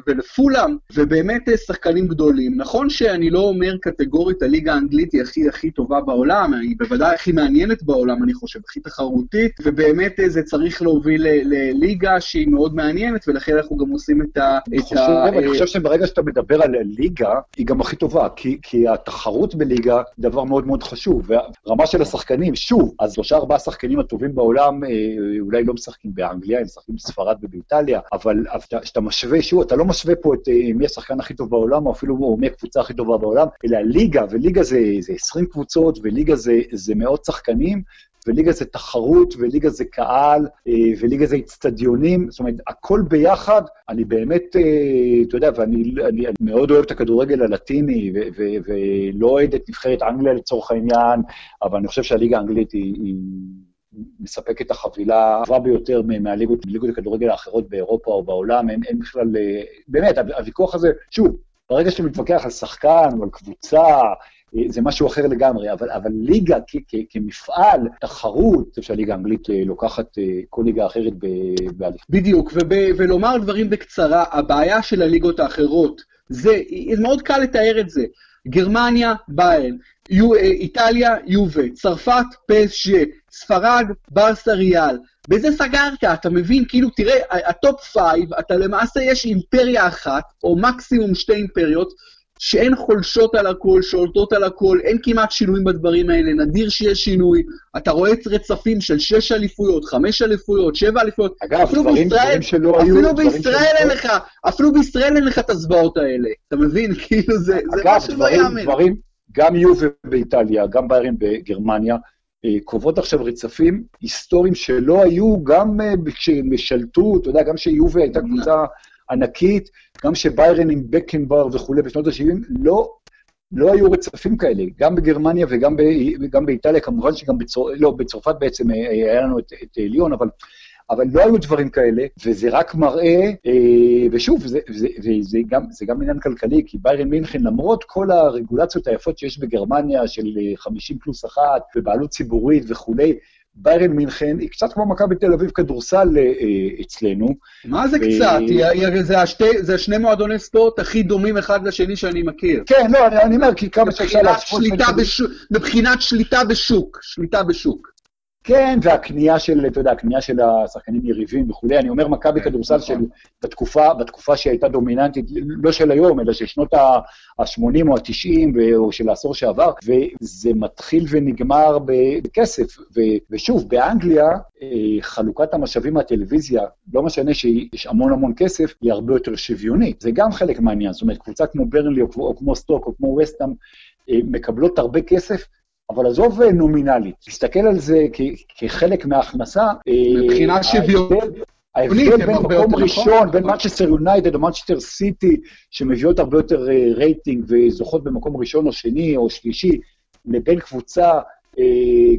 ולפולאם, ובאמת אה, שחקנים גדולים. נכון שאני לא אומר קטגורית הליגה האנגלית היא הכי הכי טובה בעולם, היא בוודאי הכי מעניינת בעולם, אני חושב, הכי תחרותית, ובאמת אה, זה צריך להוביל לליגה שהיא מאוד מעניינת, ולכן אנחנו גם עושים את ה... אני חושב, ה... אני חושב שברגע שאתה מדבר על ליגה, היא גם הכי טובה, כי, כי התחרות בליגה היא דבר מאוד מאוד חשוב, והרמה של השחקנים, שוב, אז שלושה ארבעה שחקנים הטובים בעולם, אה, אולי לא משחקים באנגליה, הם משחקים בספרד ובאיטליה, אבל כשאתה משווה, שוב, אתה לא משווה פה את אה, מי השחקן הכי טוב בעולם, או אפילו מי הקבוצה הכי טובה בעולם, אלא ליגה, וליגה זה, זה 20 קבוצות, וליגה זה, זה מאות שחקנים, וליגה זה תחרות, וליגה זה קהל, אה, וליגה זה אצטדיונים, זאת אומרת, הכל ביחד, אני באמת, אה, אתה יודע, ואני אני, אני מאוד אוהב את הכדורגל הלטיני, ולא אוהד את נבחרת אנגליה לצורך העניין, אבל אני חושב שהליגה האנגלית היא... היא מספק את החבילה הטובה ביותר מהליגות הכדורגל האחרות באירופה או בעולם, אין, אין בכלל, אה, באמת, הוויכוח הזה, שוב, ברגע שאתה מתווכח על שחקן או על קבוצה, אה, זה משהו אחר לגמרי, אבל, אבל ליגה כ, כ, כמפעל, תחרות, אני חושב שהליגה האנגלית אה, לוקחת כל ליגה אחרת בהליך. בדיוק, וב, ולומר דברים בקצרה, הבעיה של הליגות האחרות, זה, מאוד קל לתאר את זה. גרמניה, ביירן, איטליה, יובה, צרפת, פ.ס.ז'ה, ספרד, ברסה, ריאל. בזה סגרת, אתה מבין? כאילו, תראה, ה top five, אתה למעשה יש אימפריה אחת, או מקסימום שתי אימפריות, שהן חולשות על הכל, שולטות על הכל, אין כמעט שינויים בדברים האלה, נדיר שיש שינוי, אתה רואה את רצפים של שש אליפויות, חמש אליפויות, שבע אליפויות, אגב, אפילו דברים, בישראל, דברים שלא אפילו היו, בישראל אין לך, אפילו בישראל אין לך את הזוועות האלה, אתה מבין? כאילו זה, אגב, זה משהו לא יאמן. דברים, גם יובה באיטליה, גם ביירן בגרמניה, אה, קובעות עכשיו רצפים היסטוריים שלא היו גם אה, כשהם שלטו, אתה יודע, גם שיובה הייתה קבוצה ענקית, גם שביירן עם בקנבר וכולי בשנות ה-70, לא, לא היו רצפים כאלה, גם בגרמניה וגם ב, באיטליה, כמובן שגם בצור, לא, בצרפת בעצם אה, היה לנו את, את ליון, אבל אבל לא היו דברים כאלה, וזה רק מראה, אה, ושוב, זה, זה, זה, זה, גם, זה גם עניין כלכלי, כי ביירן מינכן, למרות כל הרגולציות היפות שיש בגרמניה, של 50 אה, פלוס אחת, ובעלות ציבורית וכולי, ביירן מינכן היא קצת כמו מכבי תל אביב כדורסל אה, אצלנו. מה זה ו... קצת? זה, השתי, זה השני מועדוני ספורט הכי דומים אחד לשני שאני מכיר. כן, לא, אני, אני אומר, כי כמה שאפשר להשוות... מבחינת שליטה בשוק, שליטה בשוק. כן, והקנייה של, אתה יודע, הקנייה של השחקנים יריבים וכולי. אני אומר מכבי כן, כדורסל של, נכון. בתקופה, בתקופה שהייתה דומיננטית, לא של היום, אלא של שנות ה-80 או ה-90, או של העשור שעבר, וזה מתחיל ונגמר בכסף. ושוב, באנגליה, אה, חלוקת המשאבים מהטלוויזיה, לא משנה שיש המון המון כסף, היא הרבה יותר שוויונית. זה גם חלק מהעניין. זאת אומרת, קבוצה כמו ברנלי או, או כמו סטוק או כמו וסטאם, אה, מקבלות הרבה כסף, אבל עזוב אה, נומינלית, תסתכל על זה כחלק מההכנסה. אה, מבחינה שוויונית. ההבדל בין מקום נכון. ראשון, בין מנצ'סטר יונייטד או מנצ'סטר סיטי, שמביאות הרבה יותר רייטינג וזוכות במקום ראשון או שני או שלישי, לבין קבוצה אה,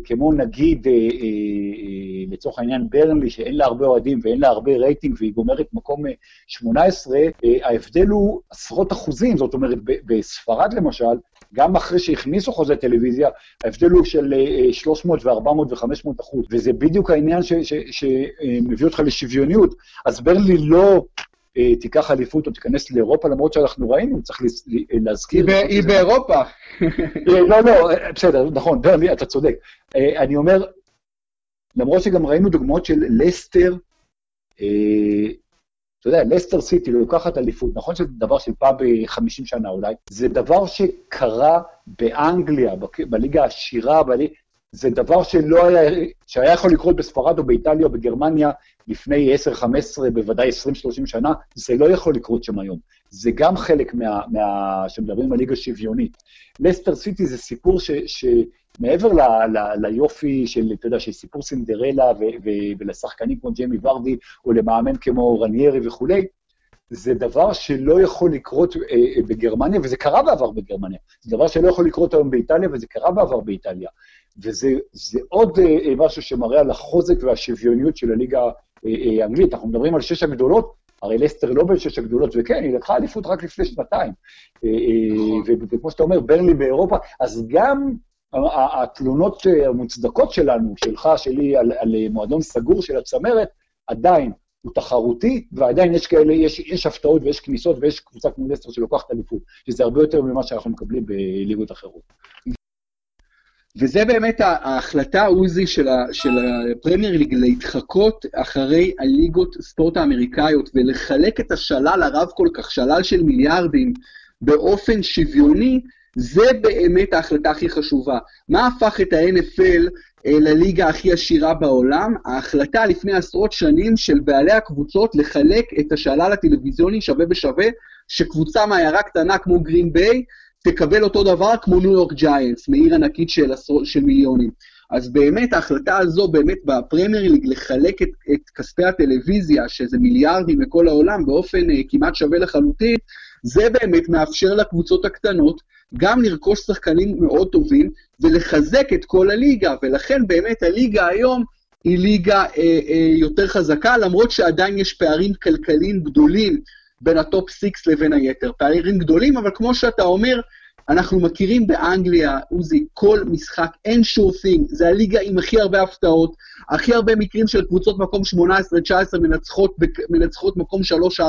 כמו נגיד, אה, אה, לצורך העניין ברנלי, שאין לה הרבה אוהדים ואין לה הרבה רייטינג והיא גומרת מקום 18, ההבדל הוא עשרות אחוזים, זאת אומרת, בספרד למשל, גם אחרי שהכניסו חוזה טלוויזיה, ההבדל הוא של 300 ו-400 ו-500 אחוז, וזה בדיוק העניין שמביא אותך לשוויוניות. אז ברנלי לא אה, תיקח אליפות או תיכנס לאירופה, למרות שאנחנו ראינו, צריך להזכיר... היא באירופה. לא, לא, בסדר, נכון, ברלי, אתה צודק. אני אומר, למרות שגם ראינו דוגמאות של לסטר, אתה יודע, לסטר סיטי לוקחת אליפות, נכון שזה דבר של פעם ב-50 שנה אולי, זה דבר שקרה באנגליה, בליגה העשירה, זה דבר שלא היה, שהיה יכול לקרות בספרד או באיטליה או בגרמניה לפני 10-15, בוודאי 20-30 שנה, זה לא יכול לקרות שם היום. זה גם חלק מה... מה שמדברים על ליגה שוויונית. לסטר סיטי זה סיפור ש... שמעבר ל, ל, ליופי של, אתה יודע, של סיפור סינדרלה ו, ו, ולשחקנים כמו ג'יימי ורדי, או למאמן כמו רניירי וכולי, זה דבר שלא יכול לקרות אה, אה, בגרמניה, וזה קרה בעבר בגרמניה. זה דבר שלא יכול לקרות היום באיטליה, וזה קרה בעבר באיטליה. וזה עוד אה, משהו שמראה על החוזק והשוויוניות של הליגה האנגלית. אנחנו מדברים על שש הגדולות, הרי לסטר לא בין שש הגדולות, וכן, היא לקחה אליפות רק לפני שנתיים. נכון. וכמו שאתה אומר, ברלי באירופה, אז גם התלונות המוצדקות שלנו, שלך, שלי, על, על מועדון סגור של הצמרת, עדיין הוא תחרותי, ועדיין יש כאלה, יש, יש הפתעות ויש כניסות ויש קבוצה כמו לסטר שלוקחת אליפות, שזה הרבה יותר ממה שאנחנו מקבלים בליגות אחרות. וזה באמת ההחלטה, עוזי, של, של הפרמייר ליג להתחקות אחרי הליגות ספורט האמריקאיות ולחלק את השלל הרב כל כך, שלל של מיליארדים, באופן שוויוני, זה באמת ההחלטה הכי חשובה. מה הפך את ה-NFL לליגה הכי עשירה בעולם? ההחלטה לפני עשרות שנים של בעלי הקבוצות לחלק את השלל הטלוויזיוני שווה בשווה, שקבוצה מעיירה קטנה כמו גרין ביי תקבל אותו דבר כמו ניו יורק ג'יינטס, מעיר ענקית של, עשרות, של מיליונים. אז באמת ההחלטה הזו, באמת בפרמייר ליג לחלק את, את כספי הטלוויזיה, שזה מיליארדים לכל העולם, באופן אה, כמעט שווה לחלוטין, זה באמת מאפשר לקבוצות הקטנות גם לרכוש שחקנים מאוד טובים ולחזק את כל הליגה, ולכן באמת הליגה היום היא ליגה אה, אה, יותר חזקה, למרות שעדיין יש פערים כלכליים גדולים בין ה top six לבין היתר. פערים גדולים, אבל כמו שאתה אומר, אנחנו מכירים באנגליה, עוזי, כל משחק, אין sure thing, זה הליגה עם הכי הרבה הפתעות, הכי הרבה מקרים של קבוצות מקום 18-19 מנצחות, מנצחות מקום 3-4,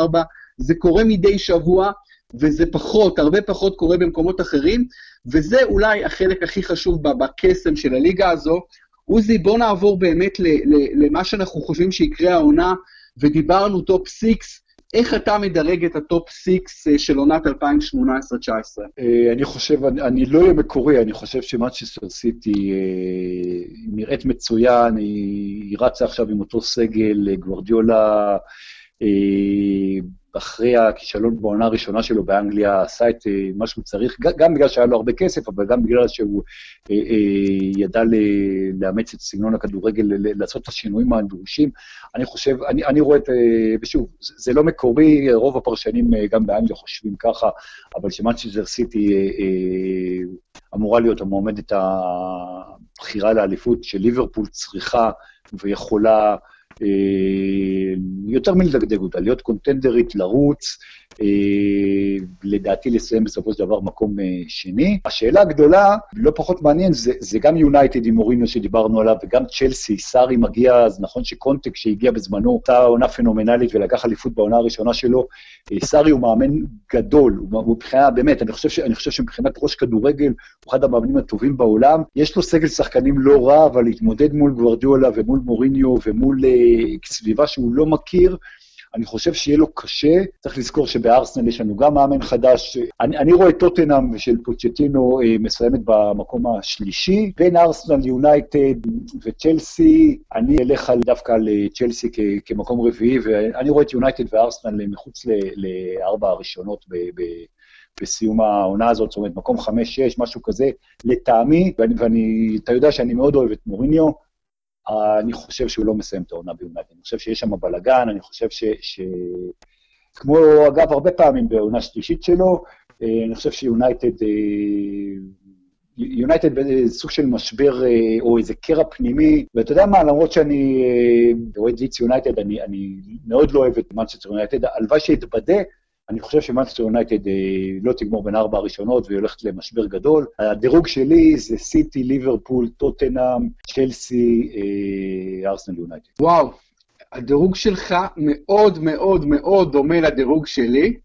זה קורה מדי שבוע, וזה פחות, הרבה פחות קורה במקומות אחרים, וזה אולי החלק הכי חשוב בקסם של הליגה הזו. עוזי, בוא נעבור באמת למה שאנחנו חושבים שיקרה העונה, ודיברנו טופ 6, איך אתה מדרג את הטופ 6 אה, של עונת 2018-2019? אה, אני חושב, אני, לא אהיה מקורי, אני חושב שמנצ'סטר סיטי אה, נראית מצוין, היא רצה עכשיו עם אותו סגל, גוורדיולה, אחרי הכישלון בעונה הראשונה שלו באנגליה, עשה את אה, מה שהוא צריך, גם בגלל שהיה לו הרבה כסף, אבל גם בגלל שהוא אה, אה, ידע לאמץ את סגנון הכדורגל, לעשות את השינויים הדרושים. אני חושב, אני, אני רואה את, ושוב, זה לא מקורי, רוב הפרשנים גם באנגליה חושבים ככה, אבל שמנצ'סטר סיטי אמורה להיות המועמדת הבכירה לאליפות שליברפול צריכה ויכולה אה, יותר מלדגדג אותה, להיות קונטנדרית, לרוץ, אה, לדעתי לסיים בסופו של דבר מקום אה, שני. השאלה הגדולה, לא פחות מעניין, זה, זה גם יונייטד עם מוריניו שדיברנו עליו, וגם צ'לסי, סארי מגיע, אז נכון שקונטק שהגיע בזמנו, הייתה עונה פנומנלית ולקח אליפות בעונה הראשונה שלו, סארי הוא מאמן גדול, הוא מבחינה, באמת, אני חושב, ש, אני חושב שמבחינת ראש כדורגל, הוא אחד המאמנים הטובים בעולם. יש לו סגל שחקנים לא רע, אבל להתמודד מול גוורדיולה ומול מוריניו ומול סביבה שהוא לא מכיר, אני חושב שיהיה לו קשה. צריך לזכור שבארסנל יש לנו גם מאמן חדש. אני, אני רואה טוטנאם של פוצ'טינו אה, מסיימת במקום השלישי. בין ארסנל, יונייטד וצ'לסי, אני אלך דווקא על אה, צ'לסי כ, כמקום רביעי, ואני רואה את יונייטד וארסנל מחוץ לארבע הראשונות ב... ב בסיום העונה הזאת, זאת אומרת, מקום חמש-שש, משהו כזה, לטעמי, ואני, ואני, אתה יודע שאני מאוד אוהב את מוריניו, אני חושב שהוא לא מסיים את העונה ביונייטד. אני חושב שיש שם בלאגן, אני חושב ש... ש... כמו, אגב, הרבה פעמים בעונה שלישית שלו, אה, אני חושב שיונייטד... אה, יונייטד בסוג של משבר אה, או איזה קרע פנימי, ואתה יודע מה, למרות שאני אוהד לידס יונייטד, אני, אני מאוד לא אוהב את מנצ'סטר יונייטד, הלוואי שאתבדה, אני חושב שמאנסטר יונייטד אה, לא תגמור בין ארבע הראשונות והיא הולכת למשבר גדול. הדירוג שלי זה סיטי, ליברפול, טוטנאם, צ'לסי, אה, ארסנל יונייטד. וואו, הדירוג שלך מאוד מאוד מאוד דומה לדירוג שלי,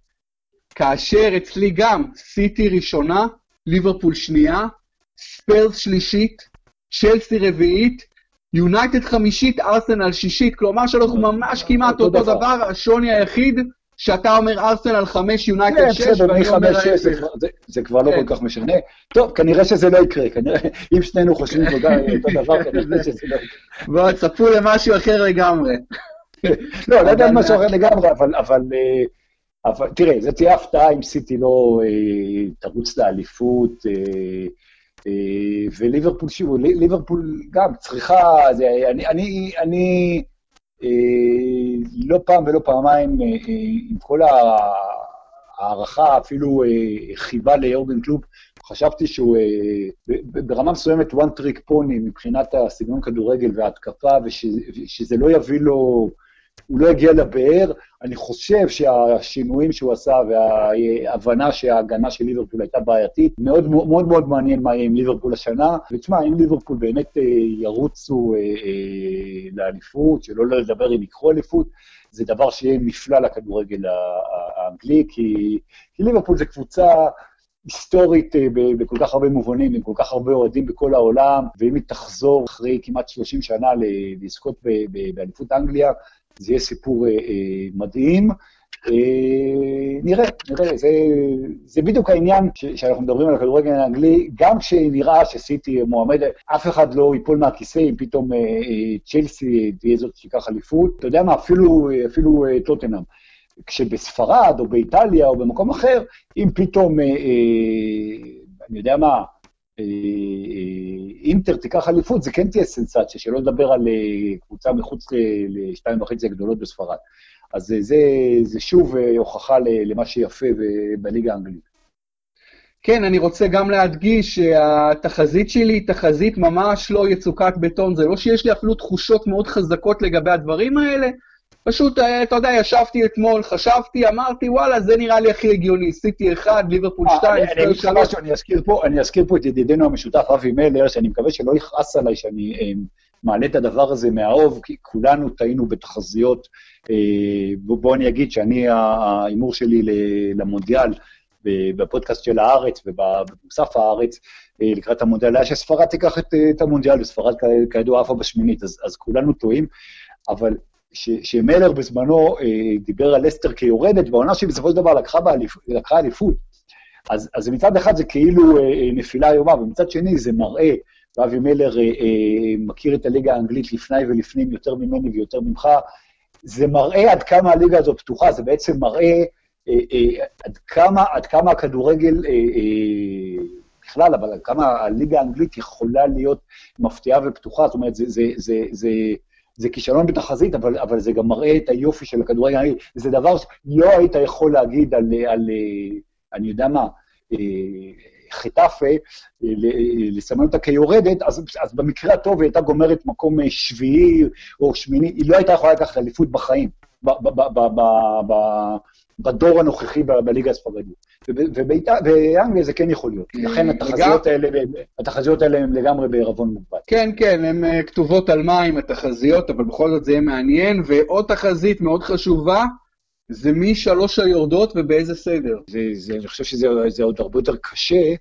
כאשר אצלי גם סיטי ראשונה, ליברפול שנייה, ספרס שלישית, צ'לסי רביעית, יונייטד חמישית, ארסנל שישית, כלומר שאנחנו ממש כמעט אותו דבר, השוני היחיד שאתה אומר ארסנל חמש, יונייטד כן, שש, בסדר, ואני אומר מ-5-6 זה. כבר- זה- זה כבר לא כן. כל כך משנה. טוב, כנראה שזה לא יקרה, כנראה, אם שנינו חושבים אותו דבר, כנראה שזה לא יקרה. בואו, תצפו למשהו אחר לגמרי. לא, לא יודע על משהו אחר לגמרי, אבל, אבל, אה, תראה, זה תהיה הפתעה אם סיטי לא אה, תרוץ לאליפות, אה, אה, וליברפול, שוב, לי- ליברפול גם צריכה, זה, אני, אני, אני לא פעם ולא פעמיים, אה, אה, עם כל הערכה, אפילו אה, חיבה ליורגן קלופ, חשבתי שהוא אה, ברמה מסוימת one trick pony מבחינת הסגנון כדורגל וההתקפה, וש- ושזה לא יביא לו, הוא לא יגיע לבאר. אני חושב שהשינויים שהוא עשה וההבנה שההגנה של ליברפול הייתה בעייתית, מאוד מאוד מאוד מעניין מה יהיה עם ליברפול השנה. ותשמע, אם ליברפול באמת אה, ירוצו אה, אה, לאליפות, שלא לדבר אם ייקחו אליפות, זה דבר שיהיה נפלא לכדורגל האנגלי, כי, כי ליברפול זה קבוצה היסטורית אה, בכל כך הרבה מובנים, עם כל כך הרבה אוהדים בכל העולם, ואם היא תחזור אחרי כמעט 30 שנה לזכות באליפות אנגליה, זה יהיה סיפור אה, אה, מדהים. אה, נראה, נראה, זה, זה בדיוק העניין ש, שאנחנו מדברים על הכדורגל האנגלי, גם כשנראה שסיטי מועמד, אף אחד לא ייפול מהכיסא אם פתאום אה, אה, צ'לסי תהיה זאת שתיקח אליפות, אתה יודע מה, אפילו, אפילו אה, טוטנאם. כשבספרד או באיטליה או במקום אחר, אם פתאום, אה, אה, אני יודע מה, אינטר תיקח אליפות, זה כן תהיה סנסציה, שלא לדבר על אה, קבוצה מחוץ לשתיים וחצי הגדולות בספרד. אז אה, זה, זה שוב אה, הוכחה למה שיפה בליגה האנגלית. כן, אני רוצה גם להדגיש שהתחזית שלי היא תחזית ממש לא יצוקת בטון, זה לא שיש לי אפילו תחושות מאוד חזקות לגבי הדברים האלה, פשוט, אה, אתה יודע, ישבתי אתמול, חשבתי, אמרתי, וואלה, זה נראה לי הכי הגיוני, סיטי 1, ליברפול אה, 2, אני- אני ספיירס אגיד לך 3. משהו, אני אזכיר פה- אני אזכיר פה את ידידנו המשותף אבי מלר, שאני מקווה שלא יכעס עליי שאני אה, מעלה את הדבר הזה מהאוב, כי כולנו טעינו בתחזיות. בוא אני אגיד שאני, ההימור שלי למונדיאל, בפודקאסט של הארץ ובמוסף הארץ, לקראת המונדיאל, היה שספרד תיקח את, את המונדיאל, וספרד כידוע עפה בשמינית, אז, אז כולנו טועים, אבל שמלר בזמנו אה, דיבר על אסטר כיורדת, בעונה שהיא בסופו של דבר לקחה, באליפ, לקחה אליפות. אז, אז מצד אחד זה כאילו אה, אה, נפילה איומה, ומצד שני זה מראה, ואבי מלר אה, אה, מכיר את הליגה האנגלית לפני ולפנים יותר ממני ויותר ממך, זה מראה עד כמה הליגה הזו פתוחה, זה בעצם מראה אה, אה, עד, כמה, עד כמה הכדורגל, אה, אה, בכלל, אבל כמה הליגה האנגלית יכולה להיות מפתיעה ופתוחה, זאת אומרת, זה, זה, זה, זה כישלון בתחזית, אבל, אבל זה גם מראה את היופי של הכדורגל האנגלי. זה דבר שלא היית יכול להגיד על, על, אני יודע מה, אה, חטאפה, לסמן אותה כיורדת, אז, אז במקרה הטוב היא הייתה גומרת מקום אה, שביעי או שמיני, היא לא הייתה יכולה לקחת אליפות בחיים, ב- ב- ב- ב- ב- ב- בדור הנוכחי ב- בליגה הספרדית. וב- ובאיטה- באנגליה זה כן יכול להיות. לכן התחזיות האלה, התחזיות האלה הן לגמרי בעירבון מוגבל. כן, כן, הן אה, כתובות על מים, התחזיות, אבל בכל זאת זה יהיה מעניין. ועוד תחזית מאוד חשובה, זה מי שלוש היורדות ובאיזה סדר. זה, זה, אני חושב שזה זה עוד הרבה יותר קשה,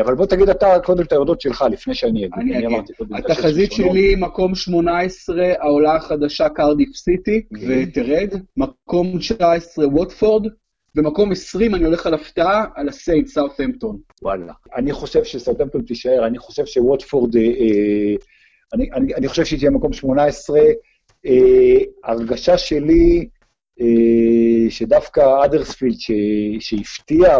אבל בוא תגיד אתה קודם את היורדות שלך, לפני שאני אגיד. אני אגיד. אמרתי קודם את התחזית. שלי, מקום 18, העולה החדשה קרדיף סיטי, ותרד. מקום 19, ווטפורד. ומקום 20, אני הולך על הפתעה, על הסיינט, סאות'המפטון. וואלה. אני חושב שסאוטהמפטון תישאר, אני חושב שווטפורד, אה, אה, אני, אני, אני חושב שהיא תהיה מקום 18. אה, הרגשה שלי, אה, שדווקא אדרספילד, שהפתיע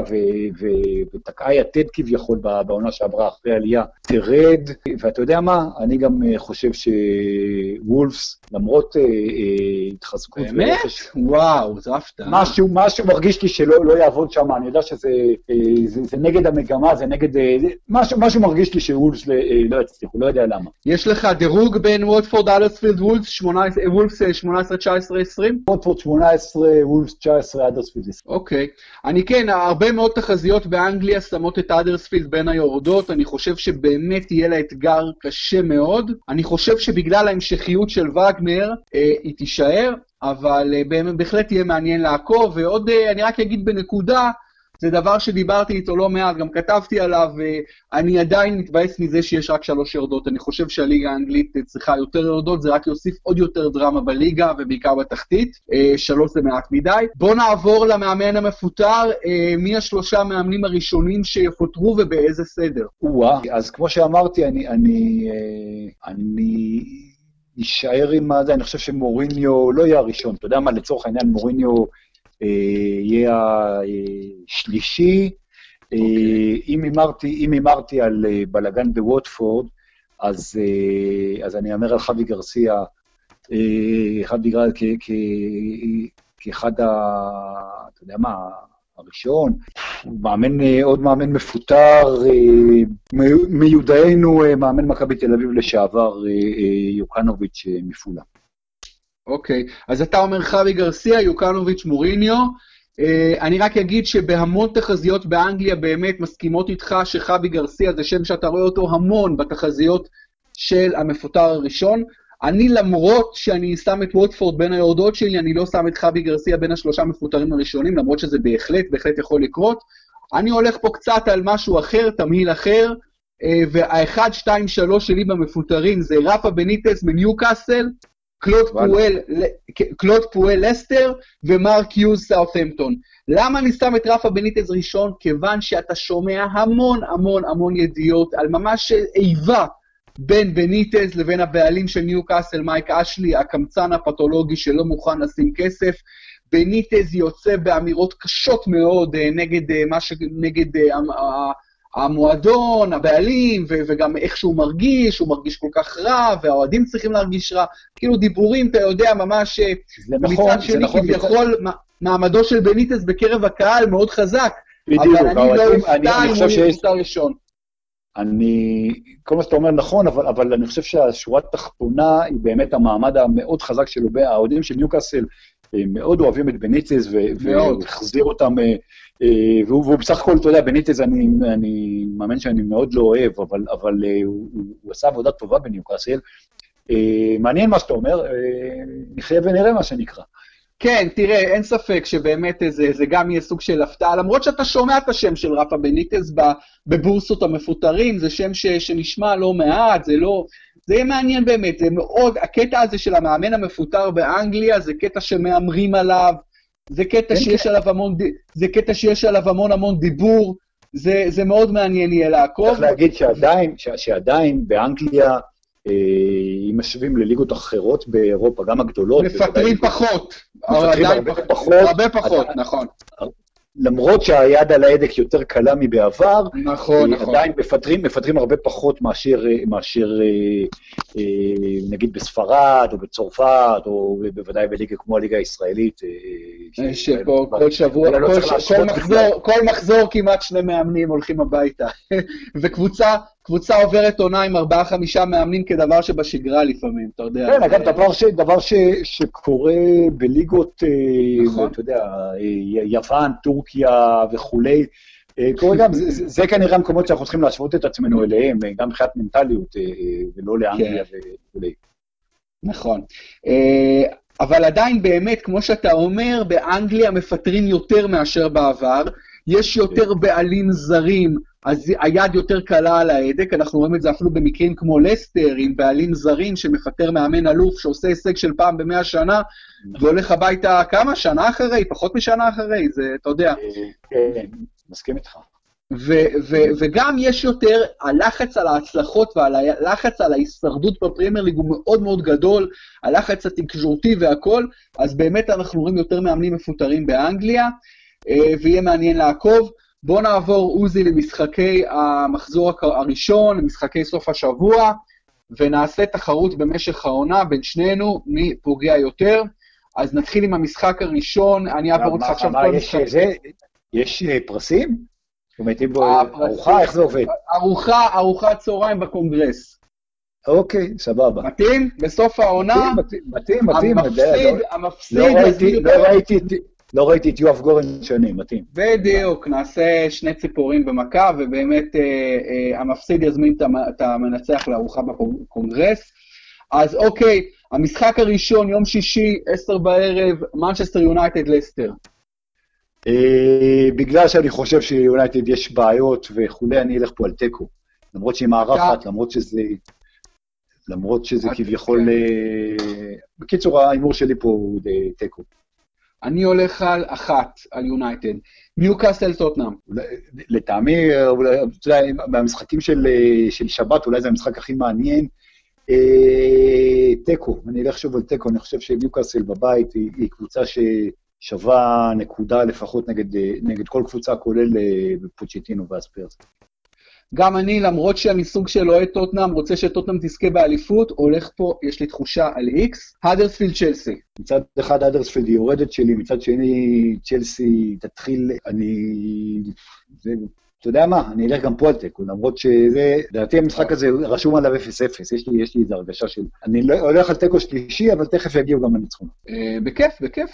ותקעה יתד כביכול בעונה שעברה אחרי העלייה, תרד, ואתה יודע מה? אני גם אה, חושב שוולפס, למרות אה, אה, התחזקות באמת? וואו, זו הפתעה. משהו, משהו מרגיש לי שלא לא יעבוד שם, אני יודע שזה אה, זה, זה נגד המגמה, זה נגד... אה, משהו, משהו מרגיש לי שוולפס אה, לא יצליחו, לא יודע למה. יש לך דירוג בין ווטפורד, 18, וולפס 18, 19, 20? ווטפורד 18, 18, וולפס 19, אדרספילד 20. אוקיי. אני כן, הרבה מאוד תחזיות באנגליה שמות את אדרספילד בין היורדות, אני חושב שבאמת יהיה לה אתגר קשה מאוד. אני חושב שבגלל ההמשכיות של וגנר, אה, היא תישאר, אבל אה, בהחלט יהיה מעניין לעקוב, ועוד, אה, אני רק אגיד בנקודה, זה דבר שדיברתי איתו לא מעט, גם כתבתי עליו, ואני עדיין מתבאס מזה שיש רק שלוש יורדות. אני חושב שהליגה האנגלית צריכה יותר יורדות, זה רק יוסיף עוד יותר דרמה בליגה, ובעיקר בתחתית. אה, שלוש זה מעט מדי. בואו נעבור למאמן המפוטר, אה, מי השלושה מאמנים הראשונים שיפוטרו ובאיזה סדר? או-אה, אז כמו שאמרתי, אני... אני, אה, אני... יישאר עם זה, אני חושב שמוריניו לא יהיה הראשון. אתה יודע מה, לצורך העניין מוריניו יהיה השלישי. Okay. אוקיי. אם הימרתי, אם הימרתי על אה, בלאגן בווטפורד, אז, אה, אז אני אאמר על חווי גרסיה, אה, חווי גרסיה כאחד ה... אתה יודע מה, הראשון, מאמן, עוד מאמן מפוטר, מיודענו, מאמן מכבי תל אביב לשעבר, יוקנוביץ' מפולה. אוקיי, אז אתה אומר חווי גרסיה, יוקנוביץ', מוריניו. Uh, אני רק אגיד שבהמון תחזיות באנגליה באמת מסכימות איתך שחווי גרסיה זה שם שאתה רואה אותו המון בתחזיות של המפוטר הראשון. אני, למרות שאני שם את ווטפורד בין היורדות שלי, אני לא שם את חווי גרסיה בין השלושה המפוטרים הראשונים, למרות שזה בהחלט, בהחלט יכול לקרות. אני הולך פה קצת על משהו אחר, תמהיל אחר, uh, והאחד, שתיים, שלוש שלי במפוטרים זה רפה בניטס מניוקאסל, קלוד פואל, קלוד פואל לסטר ומרק יוז סאות'מפטון. למה אני שם את רפה בניטז ראשון? כיוון שאתה שומע המון המון המון ידיעות על ממש איבה בין בניטז לבין הבעלים של ניו קאסל, מייק אשלי, הקמצן הפתולוגי שלא מוכן לשים כסף. בניטז יוצא באמירות קשות מאוד אה, נגד, אה, מה ש... נגד אה, המועדון, הבעלים, ו- וגם איך שהוא מרגיש, הוא מרגיש כל כך רע, והאוהדים צריכים להרגיש רע. כאילו דיבורים, אתה יודע, ממש... אה, זה נכון, מצד שני, נכון. כביכול, זה... מעמדו של בניטס בקרב הקהל מאוד חזק. בדיוק, אבל אני לא אופתע אם הוא יפוטר ראשון. אני, כל מה שאתה אומר נכון, אבל, אבל אני חושב שהשורה התחתונה היא באמת המעמד המאוד חזק שלו, האוהדים של ניוקאסל מאוד אוהבים את בניטז, והוא החזיר אותם אה, והוא, והוא בסך הכל, אתה יודע, בניטז אני, אני מאמין שאני מאוד לא אוהב, אבל, אבל אה, הוא, הוא עשה עבודה טובה בניוקאסל. אה, מעניין מה שאתה אומר, נחיה ונראה מה שנקרא. כן, תראה, אין ספק שבאמת זה, זה גם יהיה סוג של הפתעה, למרות שאתה שומע את השם של רפה בניטז בבורסות המפוטרים, זה שם ש, שנשמע לא מעט, זה לא... זה יהיה מעניין באמת, זה מאוד, הקטע הזה של המאמן המפוטר באנגליה, זה קטע שמהמרים עליו, זה קטע שיש. עליו המון, זה קטע שיש עליו המון המון דיבור, זה, זה מאוד מעניין יהיה לעקוב. צריך להגיד שעדיין, שעדיין באנגליה, אה, אם משווים לליגות אחרות באירופה, גם הגדולות... מפטרים פחות. מפטרים הרבה פחות. הרבה פחות, נכון. למרות שהיד על ההדק יותר קלה מבעבר, נכון, נכון. עדיין מפטרים, מפטרים הרבה פחות מאשר, מאשר אה, אה, נגיד בספרד, או בצרפת, או בוודאי בליגה כמו הליגה הישראלית. אה, שפה כל שבוע, לא כל, כל, מחזור, כל מחזור כמעט שני מאמנים הולכים הביתה. וקבוצה קבוצה עוברת עונה עם ארבעה-חמישה מאמנים כדבר שבשגרה לפעמים, אתה יודע. כן, אגב, דבר, ש, דבר ש, שקורה בליגות, נכון. אתה יודע, יוון, טורקיה וכולי, קורה גם, זה, זה כנראה המקומות שאנחנו צריכים להשוות את עצמנו אליהם, גם מבחינת מנטליות, ולא לאנגליה כן. וכולי. נכון. אבל עדיין באמת, כמו שאתה אומר, באנגליה מפטרים יותר מאשר בעבר. יש יותר בעלים זרים, אז היד יותר קלה על ההדק, אנחנו רואים את זה אפילו במקרים כמו לסטר, עם בעלים זרים שמפטר מאמן אלוף שעושה הישג של פעם במאה שנה, והולך הביתה כמה? שנה אחרי? פחות משנה אחרי? זה, אתה יודע. כן, מסכים איתך. וגם יש יותר, הלחץ על ההצלחות והלחץ על ההישרדות בפרמייר ליג הוא מאוד מאוד גדול, הלחץ התקשורתי והכל, אז באמת אנחנו רואים יותר מאמנים מפוטרים באנגליה. אה, ויהיה מעניין לעקוב. בואו נעבור, עוזי, למשחקי המחזור הראשון, למשחקי סוף השבוע, ונעשה תחרות במשך העונה בין שנינו, מי פוגע יותר. אז נתחיל עם המשחק הראשון, אני אעבור אותך עכשיו כל משחק. יש אה, פרסים? זאת אומרת, אם ארוחה, איך זה עובד? ארוחה, ארוחת צהריים בקונגרס. אוקיי, סבבה. מתאים? בסוף העונה, מתאים, מתאים, מתאים. המפסיד, לא- המפסיד לא ראיתי, יזמין לא. ראיתי, את- יואב גורן שנים, מתאים. בדיוק, נעשה שני ציפורים במכה, ובאמת אה, אה, המפסיד יזמין את המ- את המנצח לארוחה בקונגרס. אז אוקיי, המשחק הראשון, יום שישי, עשר בערב, מנצ'סטר יונייטד לסטר. אה, בגלל שאני חושב שיונייטד יש בעיות וכולי, אני אלך פה על תיקו. למרות שהיא מארחת, למרות שזה... למרות שזה כביכול... אה, בקיצור, ההימור שלי פה הוא תיקו. אני הולך על אחת, על יונייטד. ניוקאסל טוטנאם. לטעמי, אולי, אתה יודע, במשחקים של, אה, של שבת, אולי זה המשחק הכי מעניין. אה, תיקו, אני אלך שוב על תיקו, אני חושב שניוקאסל בבית היא, היא קבוצה ששווה נקודה לפחות נגד, אה, נגד כל קבוצה, כולל אה, פוצ'טינו והספיירס. גם אני, למרות שאני סוג של אוהד טוטנאם, רוצה שטוטנאם תזכה באליפות, הולך פה, יש לי תחושה על איקס, האדרספילד צ'לסי. מצד אחד אדרספילד היא יורדת שלי, מצד שני צ'לסי תתחיל, אני... זה, אתה יודע מה, אני אלך גם פה על תיקו, למרות שזה, לדעתי המשחק הזה רשום עליו 0-0, יש לי, יש לי איזו הרגשה של... אני לא, הולך על תיקו שלישי, אבל תכף יגיעו גם הניצחונות. אה, בכיף, בכיף.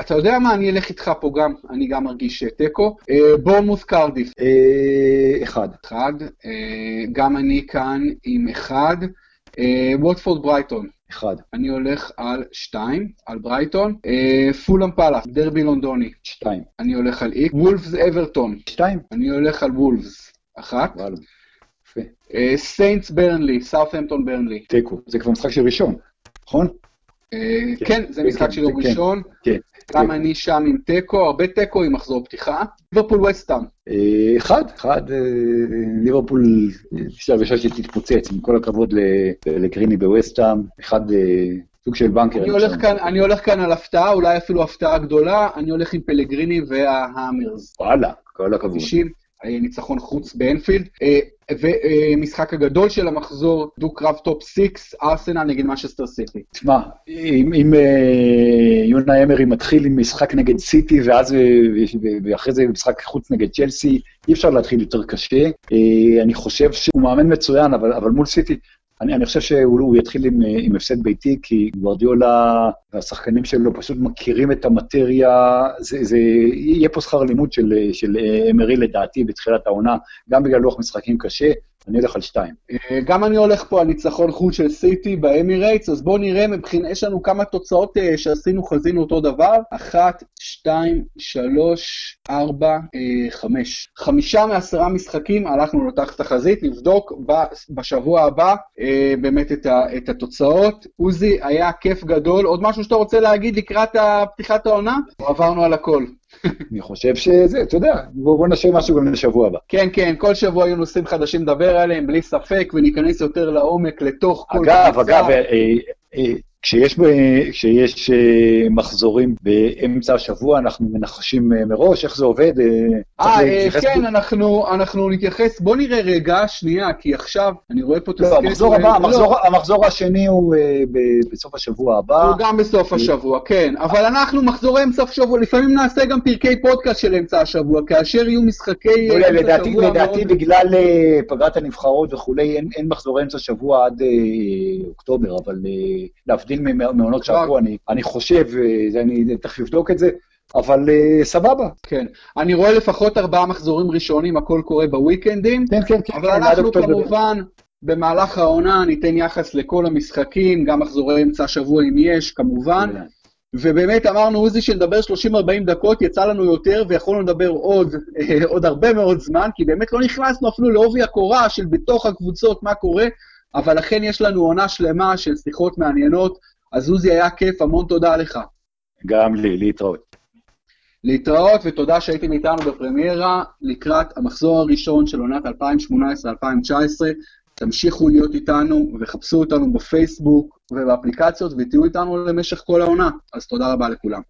אתה יודע מה, אני אלך איתך פה גם, אני גם מרגיש אה, תיקו. אה, בורנמוס קרדיף, אה, אחד. אחד. גם אני כאן עם אחד. ווטפורד ברייטון, אחד. אני הולך על שתיים, על ברייטון. פולאם פאלאס, דרבי לונדוני, שתיים. אני הולך על איקס. וולפס אברטון, שתיים? אני הולך על וולפס, אחת. יפה. סיינטס ברנלי, סאות'המפטון ברנלי. תיקו. זה כבר משחק של ראשון, נכון? כן, כן, זה כן, משחק כן, של כן. ראשון. גם. אני שם עם תיקו, הרבה תיקו עם מחזור פתיחה. ליברפול ווסטהאם. אה, אחד, אחד, אה, ליברפול, יש הרגשה שתתפוצץ, עם כל הכבוד ל- פלגריני בווסטהאם, אחד, אה, סוג של בנקר. אני הולך כאן, אני הולך כאן על הפתעה, אולי אפילו הפתעה גדולה, אני הולך עם פלגריני וההאמרס. וואלה, כל הכבוד. 90, ניצחון חוץ באנפילד. ומשחק הגדול של המחזור, דו-קרב טופ 6, ארסנל נגד מנצ'סטר סיטי. תשמע, אם, אם אה, אונאי אמרי מתחיל עם משחק נגד סיטי, ואז, אה, ואחרי זה משחק חוץ נגד צ'לסי, אי אפשר להתחיל יותר קשה. אה, אני חושב שהוא מאמן מצוין, אבל, אבל מול סיטי, אני, אני חושב שהוא הוא יתחיל עם, אה, עם הפסד ביתי, כי גוורדיולה והשחקנים שלו פשוט מכירים את המטריה, זה, זה יהיה פה שכר לימוד של, אה, של אה, אמרי לדעתי בתחילת העונה, גם בגלל לוח משחקים קשה, אני אלך על שתיים. אה, גם אני הולך פה על ניצחון חוץ של סיטי באמירייטס, אז בואו נראה, מבחינת, יש לנו כמה תוצאות אה, שעשינו, חזינו אותו דבר. אחת, שתיים, שלוש, ארבע, אה, חמש. חמישה מעשרה משחקים, הלכנו לאותה תחזית, נבדוק בשבוע הבא באמת את, התוצאות. עוזי, היה כיף גדול. עוד משהו שאתה רוצה להגיד לקראת פתיחת העונה? עברנו על הכל? אני חושב שזה, אתה יודע, בוא, בוא נשאיר משהו גם לשבוע הבא. כן, כן, כל שבוע יהיו נושאים חדשים לדבר עליהם, בלי ספק, וניכנס יותר לעומק לתוך כל אגב, קבוצה. אגב, אה, אה, כשיש, ב- כשיש אה, מחזורים באמצע השבוע, אנחנו מנחשים אה, מראש איך זה עובד. אה, אה, כן, פה- אנחנו, אנחנו נתייחס, בוא נראה רגע, שנייה, כי עכשיו אני רואה פה את לא, המחזור הבא, לא, המחזור- המחזור השני הוא אה, ב- בסוף השבוע הבא. הוא גם בסוף השבוע, כן, אבל אנחנו מחזורי אמצע השבוע, לפעמים נעשה גם פרקי פודקאסט של אמצע השבוע, כאשר יהיו משחקי לא, אמצע לדעתי, השבוע לדעתי מאוד- בגלל אה, פגרת הנבחרות וכולי, אין, אין מחזורי אמצע שבוע עד אה, אוקטובר, אבל אה, להבדיל ממע- מעונות כבר. שעברו, אני, אני חושב, אה, אני תכף אבדוק את זה, אבל אה, סבבה. כן, אני רואה לפחות ארבעה מחזורים ראשונים, הכל קורה בוויקנדים, כן, כן, כן. אבל כן, אנחנו. כמובן, במהלך העונה ניתן יחס לכל המשחקים, גם מחזורי אמצע השבוע אם יש, כמובן. ובאמת אמרנו, עוזי, שנדבר 30-40 דקות, יצא לנו יותר, ויכולנו לדבר עוד, אה, עוד הרבה מאוד זמן, כי באמת לא נכנסנו אפילו לעובי הקורה של בתוך הקבוצות, מה קורה, אבל אכן יש לנו עונה שלמה של שיחות מעניינות. אז עוזי, היה כיף, המון תודה לך. גם לי, להתראות. להתראות, ותודה שהייתם איתנו בפרמיירה לקראת המחזור הראשון של עונת 2018-2019. תמשיכו להיות איתנו וחפשו אותנו בפייסבוק ובאפליקציות ותהיו איתנו למשך כל העונה. אז תודה רבה לכולם.